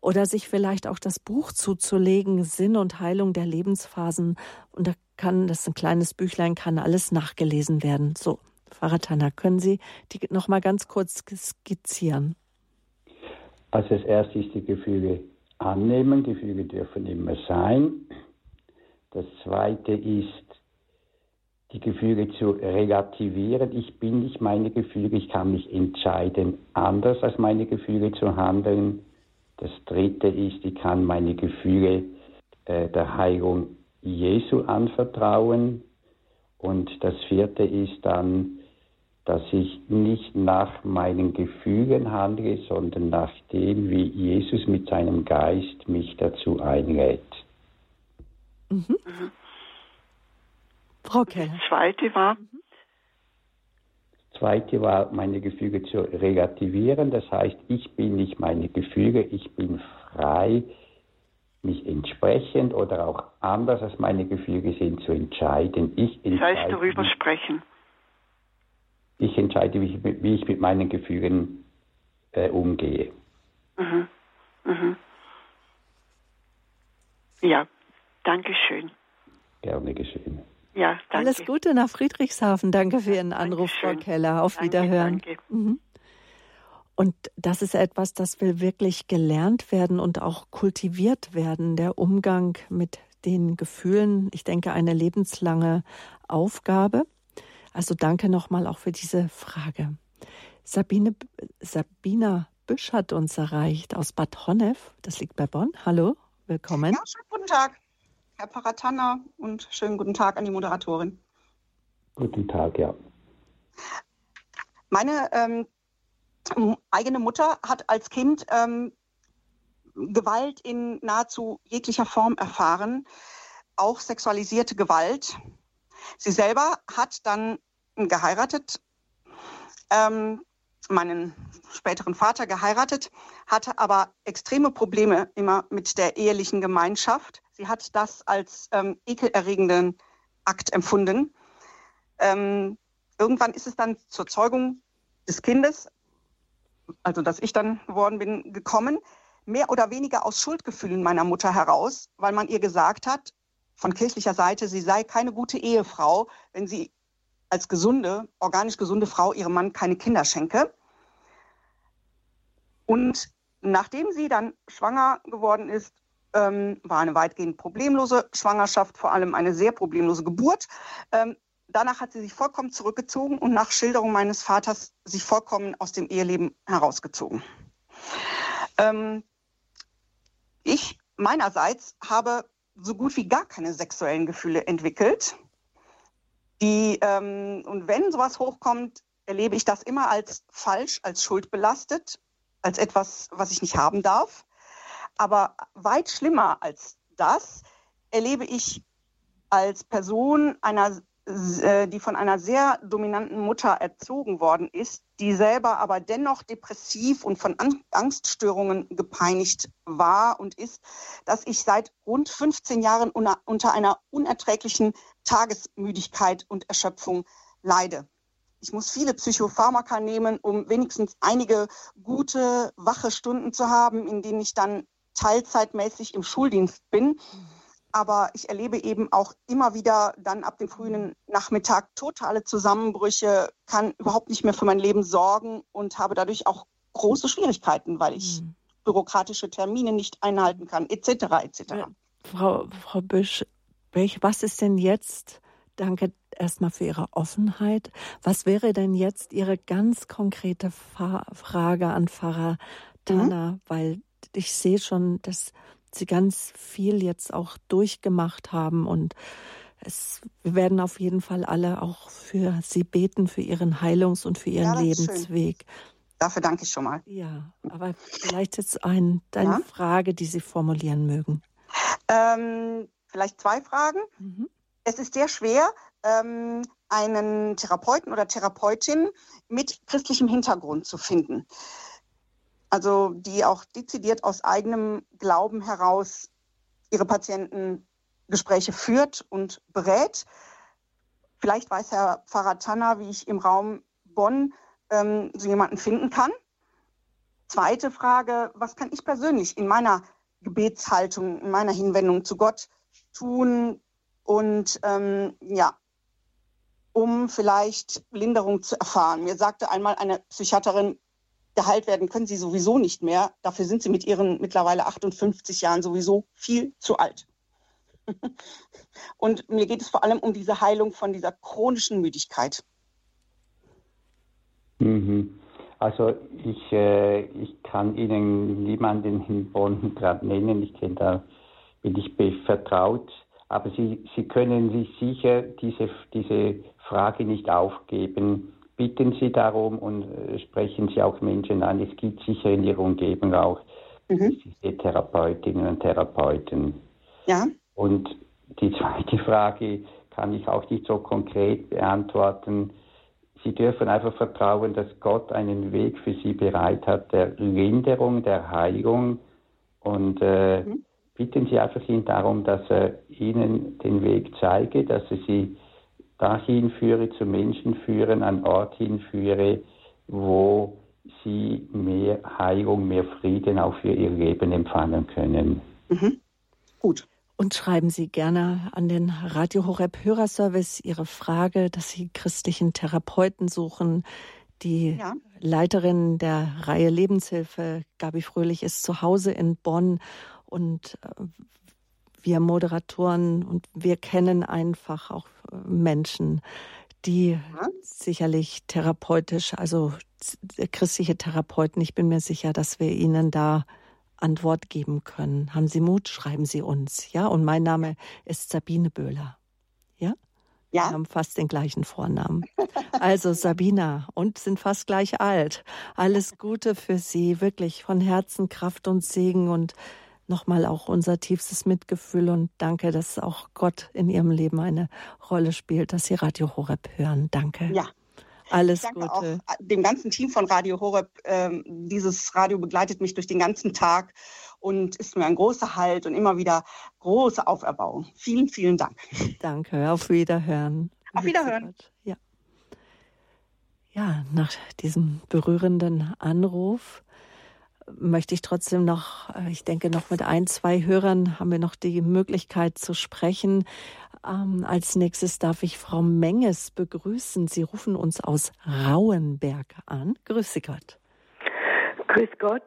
oder sich vielleicht auch das Buch zuzulegen, Sinn und Heilung der Lebensphasen. Und da kann, das ist ein kleines Büchlein, kann alles nachgelesen werden. So, Tanner, können Sie die noch mal ganz kurz skizzieren? Also das erste ist die Gefühle annehmen. Gefühle dürfen immer sein. Das zweite ist, die Gefühle zu relativieren. Ich bin nicht meine Gefühle, ich kann mich entscheiden, anders als meine Gefühle zu handeln. Das dritte ist, ich kann meine Gefühle äh, der Heilung Jesu anvertrauen. Und das vierte ist dann, dass ich nicht nach meinen Gefühlen handle, sondern nach dem, wie Jesus mit seinem Geist mich dazu einlädt. Mhm. Mhm. Frau Keller. Das zweite war? Das zweite war, meine Gefühle zu relativieren. Das heißt, ich bin nicht meine Gefühle, ich bin frei, mich entsprechend oder auch anders als meine Gefühle sind zu entscheiden. Ich das heißt, darüber sprechen ich entscheide, wie ich, wie ich mit meinen Gefühlen äh, umgehe. Mhm. Mhm. Ja, danke schön. Gerne geschehen. Ja, danke. Alles Gute nach Friedrichshafen. Danke für Ihren Anruf, Dankeschön. Frau Keller. Auf danke, Wiederhören. Danke. Mhm. Und das ist etwas, das will wirklich gelernt werden und auch kultiviert werden, der Umgang mit den Gefühlen. Ich denke, eine lebenslange Aufgabe. Also danke nochmal auch für diese Frage. Sabine, Sabina Büsch hat uns erreicht aus Bad Honnef. Das liegt bei Bonn. Hallo, willkommen. Ja, schönen guten Tag, Herr Paratanner, und schönen guten Tag an die Moderatorin. Guten Tag, ja. Meine ähm, eigene Mutter hat als Kind ähm, Gewalt in nahezu jeglicher Form erfahren, auch sexualisierte Gewalt. Sie selber hat dann geheiratet, ähm, meinen späteren Vater geheiratet, hatte aber extreme Probleme immer mit der ehelichen Gemeinschaft. Sie hat das als ähm, ekelerregenden Akt empfunden. Ähm, irgendwann ist es dann zur Zeugung des Kindes, also dass ich dann geworden bin, gekommen, mehr oder weniger aus Schuldgefühlen meiner Mutter heraus, weil man ihr gesagt hat, von kirchlicher Seite, sie sei keine gute Ehefrau, wenn sie als gesunde, organisch gesunde Frau ihrem Mann keine Kinder schenke. Und nachdem sie dann schwanger geworden ist, ähm, war eine weitgehend problemlose Schwangerschaft, vor allem eine sehr problemlose Geburt. Ähm, danach hat sie sich vollkommen zurückgezogen und nach Schilderung meines Vaters sich vollkommen aus dem Eheleben herausgezogen. Ähm, ich meinerseits habe so gut wie gar keine sexuellen Gefühle entwickelt Die, ähm, und wenn sowas hochkommt, erlebe ich das immer als falsch, als schuldbelastet, als etwas, was ich nicht haben darf. Aber weit schlimmer als das erlebe ich als Person einer äh, die von einer sehr dominanten Mutter erzogen worden ist, die selber aber dennoch depressiv und von Angststörungen gepeinigt war und ist, dass ich seit rund 15 Jahren unter einer unerträglichen Tagesmüdigkeit und Erschöpfung leide. Ich muss viele Psychopharmaka nehmen, um wenigstens einige gute, wache Stunden zu haben, in denen ich dann teilzeitmäßig im Schuldienst bin aber ich erlebe eben auch immer wieder dann ab dem frühen Nachmittag totale Zusammenbrüche, kann überhaupt nicht mehr für mein Leben sorgen und habe dadurch auch große Schwierigkeiten, weil ich mhm. bürokratische Termine nicht einhalten kann, etc. etc. Frau, Frau Büsch, was ist denn jetzt, danke erstmal für Ihre Offenheit, was wäre denn jetzt Ihre ganz konkrete Frage an Pfarrer Tanner, mhm. weil ich sehe schon, dass sie ganz viel jetzt auch durchgemacht haben und es, wir werden auf jeden Fall alle auch für sie beten, für ihren Heilungs- und für ihren ja, Lebensweg. Dafür danke ich schon mal. Ja, aber vielleicht jetzt ein, eine ja? Frage, die Sie formulieren mögen. Ähm, vielleicht zwei Fragen. Mhm. Es ist sehr schwer, ähm, einen Therapeuten oder Therapeutin mit christlichem Hintergrund zu finden also die auch dezidiert aus eigenem Glauben heraus ihre Patienten Gespräche führt und berät. Vielleicht weiß Herr Pfarrer Tanner, wie ich im Raum Bonn ähm, so jemanden finden kann. Zweite Frage, was kann ich persönlich in meiner Gebetshaltung, in meiner Hinwendung zu Gott tun und ähm, ja, um vielleicht Linderung zu erfahren. Mir sagte einmal eine Psychiaterin, geheilt werden können sie sowieso nicht mehr. Dafür sind sie mit ihren mittlerweile 58 Jahren sowieso viel zu alt. *laughs* Und mir geht es vor allem um diese Heilung von dieser chronischen Müdigkeit. Mhm. Also ich, äh, ich kann Ihnen niemanden in Bonn gerade nennen. Ich kenne da, bin ich vertraut. Aber Sie, Sie können sich sicher diese, diese Frage nicht aufgeben bitten Sie darum und äh, sprechen Sie auch Menschen an. Es gibt sicher in Ihrer Umgebung auch mhm. Therapeutinnen und Therapeuten. Ja. Und die zweite Frage kann ich auch nicht so konkret beantworten. Sie dürfen einfach vertrauen, dass Gott einen Weg für Sie bereit hat, der Linderung, der Heilung. Und äh, mhm. bitten Sie einfach ihn darum, dass er Ihnen den Weg zeige, dass er Sie dahin führe, zu Menschen führen, an Ort hinführe, wo sie mehr Heilung, mehr Frieden auch für ihr Leben empfangen können. Mhm. Gut. Und schreiben Sie gerne an den Radio Horeb Hörerservice Ihre Frage, dass Sie christlichen Therapeuten suchen. Die ja. Leiterin der Reihe Lebenshilfe, Gabi Fröhlich, ist zu Hause in Bonn und äh, wir Moderatoren und wir kennen einfach auch äh, Menschen, die ja. sicherlich therapeutisch, also christliche Therapeuten, ich bin mir sicher, dass wir ihnen da Antwort geben können. Haben Sie Mut, schreiben Sie uns. Ja, und mein Name ist Sabine Böhler. Ja? Ja. Wir haben fast den gleichen Vornamen. Also Sabina und sind fast gleich alt. Alles Gute für Sie, wirklich von Herzen Kraft und Segen und nochmal auch unser tiefstes Mitgefühl und danke, dass auch Gott in Ihrem Leben eine Rolle spielt, dass Sie Radio Horeb hören. Danke. Ja. Alles ich danke Gute. auch dem ganzen Team von Radio Horeb. Ähm, dieses Radio begleitet mich durch den ganzen Tag und ist mir ein großer Halt und immer wieder große Auferbauung. Vielen, vielen Dank. Danke. Auf Wiederhören. Auf Wiederhören. Ja. Ja, nach diesem berührenden Anruf möchte ich trotzdem noch, äh, ich denke, noch mit ein, zwei Hörern haben wir noch die Möglichkeit zu sprechen. Ähm, als nächstes darf ich Frau Menges begrüßen. Sie rufen uns aus Rauenberg an. Grüße Gott. Grüß Gott.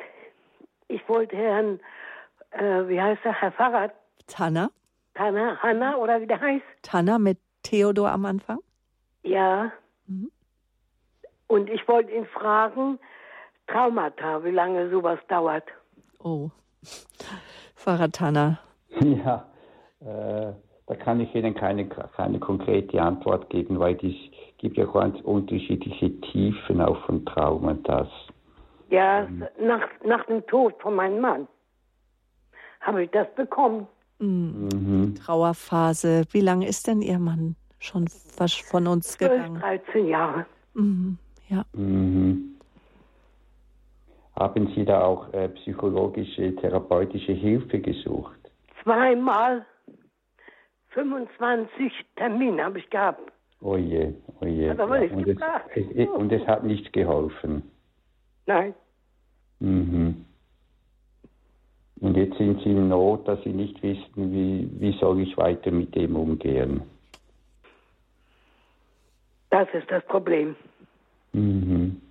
Ich wollte Herrn, äh, wie heißt er, Herr Fahrrad? Tanner. Tanner, Hanna oder wie der heißt? Tanner mit Theodor am Anfang? Ja. Mhm. Und ich wollte ihn fragen, Traumata, wie lange sowas dauert. Oh, Pfarrer Tanner. *laughs* Ja, äh, da kann ich Ihnen keine, keine konkrete Antwort geben, weil es gibt ja ganz unterschiedliche Tiefen auch von Traumata. Ja, ähm. nach, nach dem Tod von meinem Mann habe ich das bekommen. Mhm. Trauerphase. Wie lange ist denn Ihr Mann schon von uns gegangen? 13 Jahre. Mhm. Ja. Mhm. Haben Sie da auch äh, psychologische, therapeutische Hilfe gesucht? Zweimal 25 Termine habe ich gehabt. Oh je, oh je. Ja. und, es, es, und es hat nicht geholfen. Nein. Mhm. Und jetzt sind Sie in Not, dass Sie nicht wissen, wie, wie soll ich weiter mit dem umgehen. Das ist das Problem. Mhm.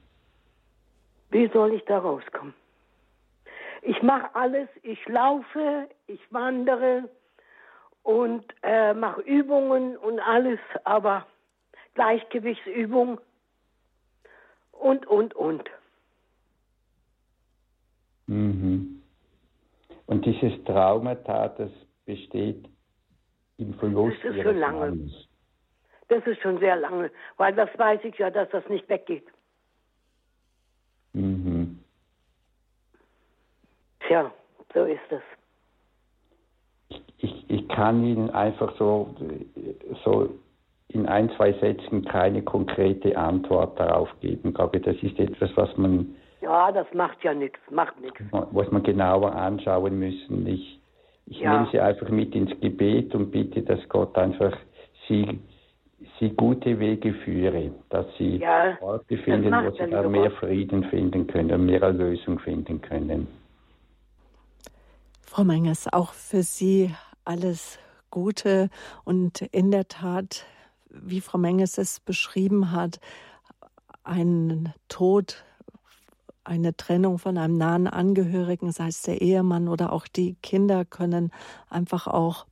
Wie soll ich da rauskommen? Ich mache alles, ich laufe, ich wandere und äh, mache Übungen und alles, aber Gleichgewichtsübung und, und, und. Mhm. Und dieses Traumata, das besteht im Verlust das ist schon lange. Mannes. Das ist schon sehr lange, weil das weiß ich ja, dass das nicht weggeht. Mhm. Tja, so ist es. Ich, ich kann Ihnen einfach so, so in ein, zwei Sätzen keine konkrete Antwort darauf geben. Ich glaube, das ist etwas, was man. Ja, das macht ja nichts, macht nichts. Was man genauer anschauen müssen. Ich, ich ja. nehme Sie einfach mit ins Gebet und bitte, dass Gott einfach Sie sie gute Wege führe, dass sie ja, Orte finden, wo sie da mehr Frieden finden können, mehr Erlösung finden können. Frau Menges, auch für Sie alles Gute. Und in der Tat, wie Frau Menges es beschrieben hat, ein Tod, eine Trennung von einem nahen Angehörigen, sei es der Ehemann oder auch die Kinder, können einfach auch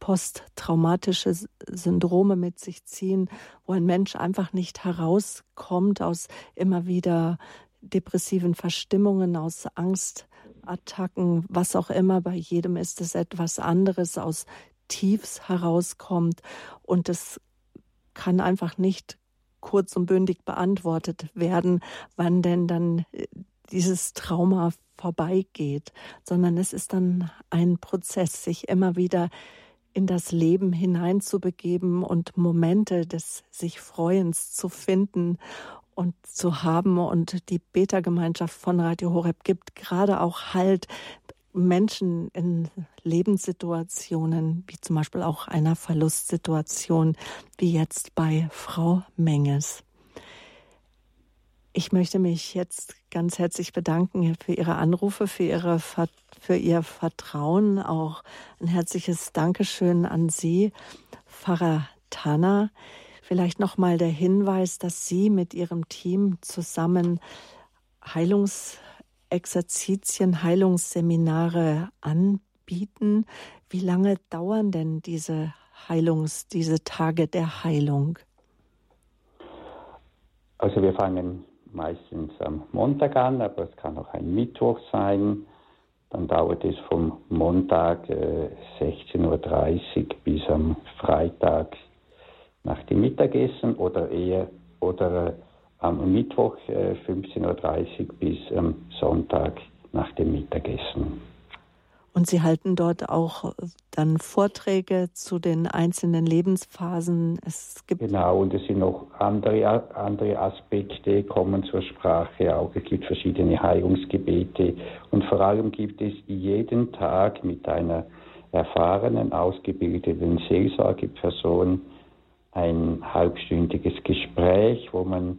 posttraumatische Syndrome mit sich ziehen, wo ein Mensch einfach nicht herauskommt aus immer wieder depressiven Verstimmungen, aus Angstattacken, was auch immer. Bei jedem ist es etwas anderes, aus Tiefs herauskommt. Und es kann einfach nicht kurz und bündig beantwortet werden, wann denn dann äh, dieses Trauma vorbeigeht, sondern es ist dann ein Prozess, sich immer wieder in das Leben hineinzubegeben und Momente des sich Freuens zu finden und zu haben. Und die Beta-Gemeinschaft von Radio Horeb gibt gerade auch Halt Menschen in Lebenssituationen, wie zum Beispiel auch einer Verlustsituation, wie jetzt bei Frau Menges. Ich möchte mich jetzt ganz herzlich bedanken für Ihre Anrufe, für, Ihre, für Ihr Vertrauen. Auch ein herzliches Dankeschön an Sie, Pfarrer Tanner. Vielleicht nochmal der Hinweis, dass Sie mit Ihrem Team zusammen Heilungsexerzitien, Heilungsseminare anbieten. Wie lange dauern denn diese Heilungs, diese Tage der Heilung? Also wir fangen meistens am Montag an, aber es kann auch ein Mittwoch sein. Dann dauert es vom Montag äh, 16.30 Uhr bis am Freitag nach dem Mittagessen oder eher oder äh, am Mittwoch äh, 15.30 Uhr bis am Sonntag nach dem Mittagessen. Und Sie halten dort auch dann Vorträge zu den einzelnen Lebensphasen. Es gibt genau, und es sind noch andere, andere Aspekte, kommen zur Sprache auch. Es gibt verschiedene Heilungsgebete und vor allem gibt es jeden Tag mit einer erfahrenen, ausgebildeten Seelsorgeperson ein halbstündiges Gespräch, wo man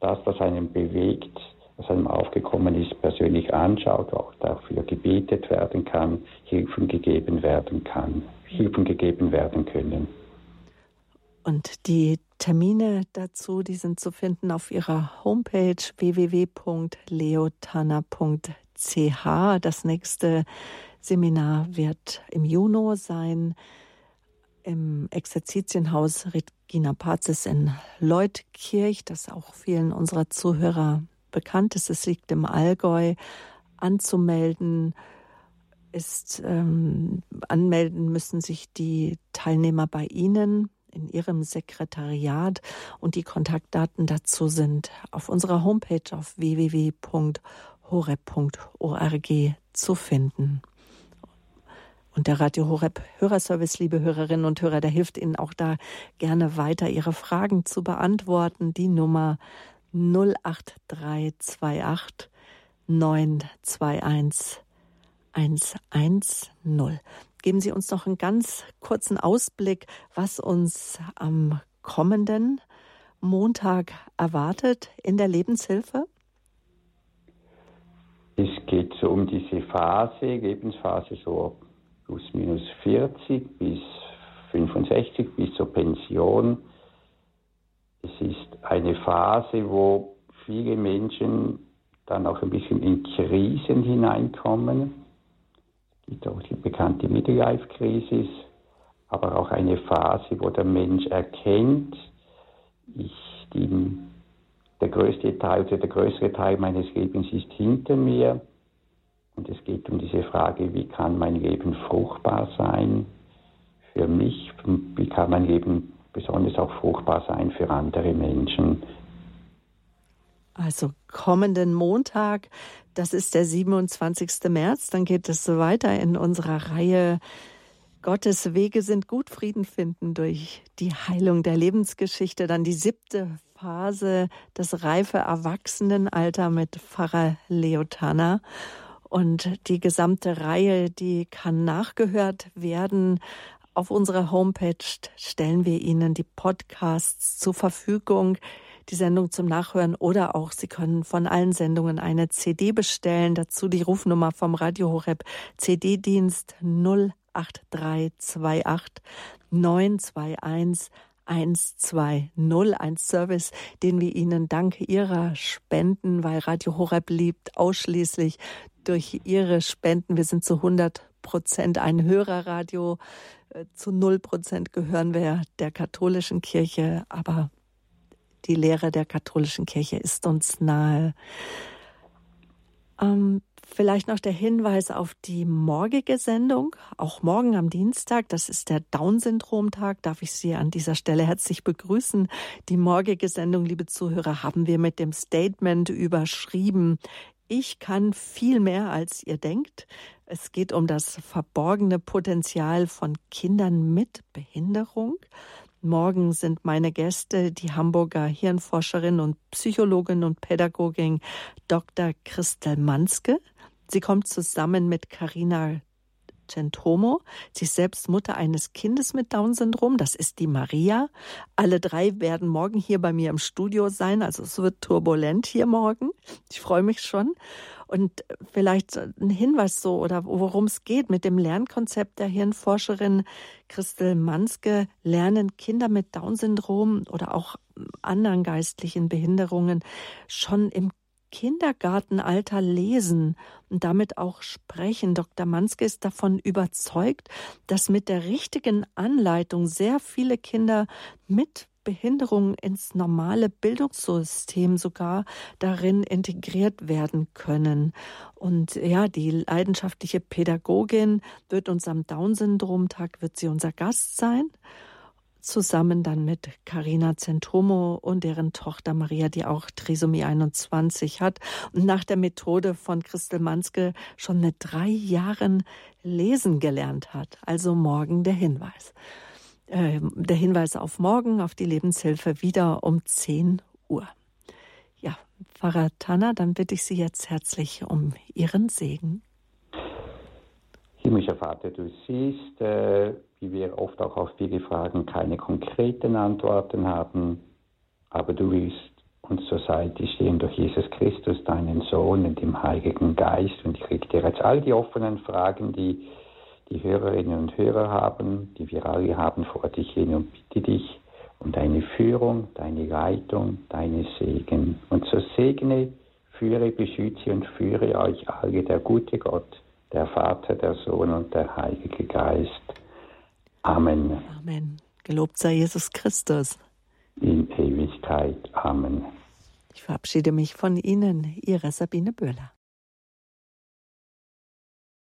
das, was einen bewegt, was einem aufgekommen ist, persönlich anschaut, auch dafür gebetet werden kann, Hilfen gegeben werden kann, Hilfen gegeben werden können. Und die Termine dazu, die sind zu finden auf ihrer Homepage www.leotana.ch. Das nächste Seminar wird im Juni sein im Exerzitienhaus Regina Pazis in Leutkirch, das auch vielen unserer Zuhörer bekannt ist. Es liegt im Allgäu. Anzumelden ist, ähm, anmelden müssen sich die Teilnehmer bei Ihnen in Ihrem Sekretariat und die Kontaktdaten dazu sind auf unserer Homepage auf www.horeb.org zu finden. Und der Radio Horeb Hörerservice, liebe Hörerinnen und Hörer, der hilft Ihnen auch da gerne weiter, Ihre Fragen zu beantworten. Die Nummer 08328 921 110. Geben Sie uns noch einen ganz kurzen Ausblick, was uns am kommenden Montag erwartet in der Lebenshilfe. Es geht so um diese Phase, Lebensphase so plus minus 40 bis 65 bis zur Pension. Es ist eine Phase, wo viele Menschen dann auch ein bisschen in Krisen hineinkommen. Es gibt auch die bekannte Midlife-Krise, aber auch eine Phase, wo der Mensch erkennt, ich, die, der größte Teil oder der größere Teil meines Lebens ist hinter mir und es geht um diese Frage, wie kann mein Leben fruchtbar sein für mich, wie kann mein Leben besonders auch fruchtbar sein für andere Menschen. Also kommenden Montag, das ist der 27. März, dann geht es weiter in unserer Reihe Gottes Wege sind gut, Frieden finden durch die Heilung der Lebensgeschichte. Dann die siebte Phase, das reife Erwachsenenalter mit Pfarrer Leotana. Und die gesamte Reihe, die kann nachgehört werden. Auf unserer Homepage stellen wir Ihnen die Podcasts zur Verfügung, die Sendung zum Nachhören oder auch Sie können von allen Sendungen eine CD bestellen. Dazu die Rufnummer vom Radio Horeb CD-Dienst 08328 921 120, ein Service, den wir Ihnen dank Ihrer Spenden, weil Radio Horeb liebt, ausschließlich durch Ihre Spenden. Wir sind zu 100 Prozent ein Hörerradio. Äh, zu 0 Prozent gehören wir der katholischen Kirche, aber die Lehre der katholischen Kirche ist uns nahe. Ähm, vielleicht noch der Hinweis auf die morgige Sendung. Auch morgen am Dienstag, das ist der Down-Syndrom-Tag, darf ich Sie an dieser Stelle herzlich begrüßen. Die morgige Sendung, liebe Zuhörer, haben wir mit dem Statement überschrieben. Ich kann viel mehr, als ihr denkt. Es geht um das verborgene Potenzial von Kindern mit Behinderung. Morgen sind meine Gäste die Hamburger Hirnforscherin und Psychologin und Pädagogin Dr. Christel Manske. Sie kommt zusammen mit Karina Centomo. Sie ist selbst Mutter eines Kindes mit Down-Syndrom. Das ist die Maria. Alle drei werden morgen hier bei mir im Studio sein. Also es wird turbulent hier morgen. Ich freue mich schon. Und vielleicht ein Hinweis so oder worum es geht mit dem Lernkonzept der Hirnforscherin Christel Manske. Lernen Kinder mit Down-Syndrom oder auch anderen geistlichen Behinderungen schon im Kindergartenalter lesen und damit auch sprechen. Dr. Manske ist davon überzeugt, dass mit der richtigen Anleitung sehr viele Kinder mit Behinderung ins normale Bildungssystem sogar darin integriert werden können. Und ja, die leidenschaftliche Pädagogin wird uns am Down-Syndrom-Tag, wird sie unser Gast sein zusammen dann mit Carina Zentromo und deren Tochter Maria, die auch Trisomie 21 hat und nach der Methode von Christel Manske schon mit drei Jahren lesen gelernt hat. Also morgen der Hinweis. Äh, der Hinweis auf morgen, auf die Lebenshilfe wieder um 10 Uhr. Ja, Pfarrer Tanner, dann bitte ich Sie jetzt herzlich um Ihren Segen. Himmlischer Vater, du siehst, äh, wie wir oft auch auf viele Fragen keine konkreten Antworten haben, aber du willst uns zur Seite stehen durch Jesus Christus, deinen Sohn und dem Heiligen Geist. Und ich lege dir jetzt all die offenen Fragen, die die Hörerinnen und Hörer haben, die wir alle haben, vor dich hin und bitte dich um deine Führung, deine Leitung, deine Segen. Und so segne, führe, beschütze und führe euch alle der gute Gott, der Vater, der Sohn und der Heilige Geist. Amen. Amen. Gelobt sei Jesus Christus. In Ewigkeit. Amen. Ich verabschiede mich von Ihnen, Ihre Sabine Böhler.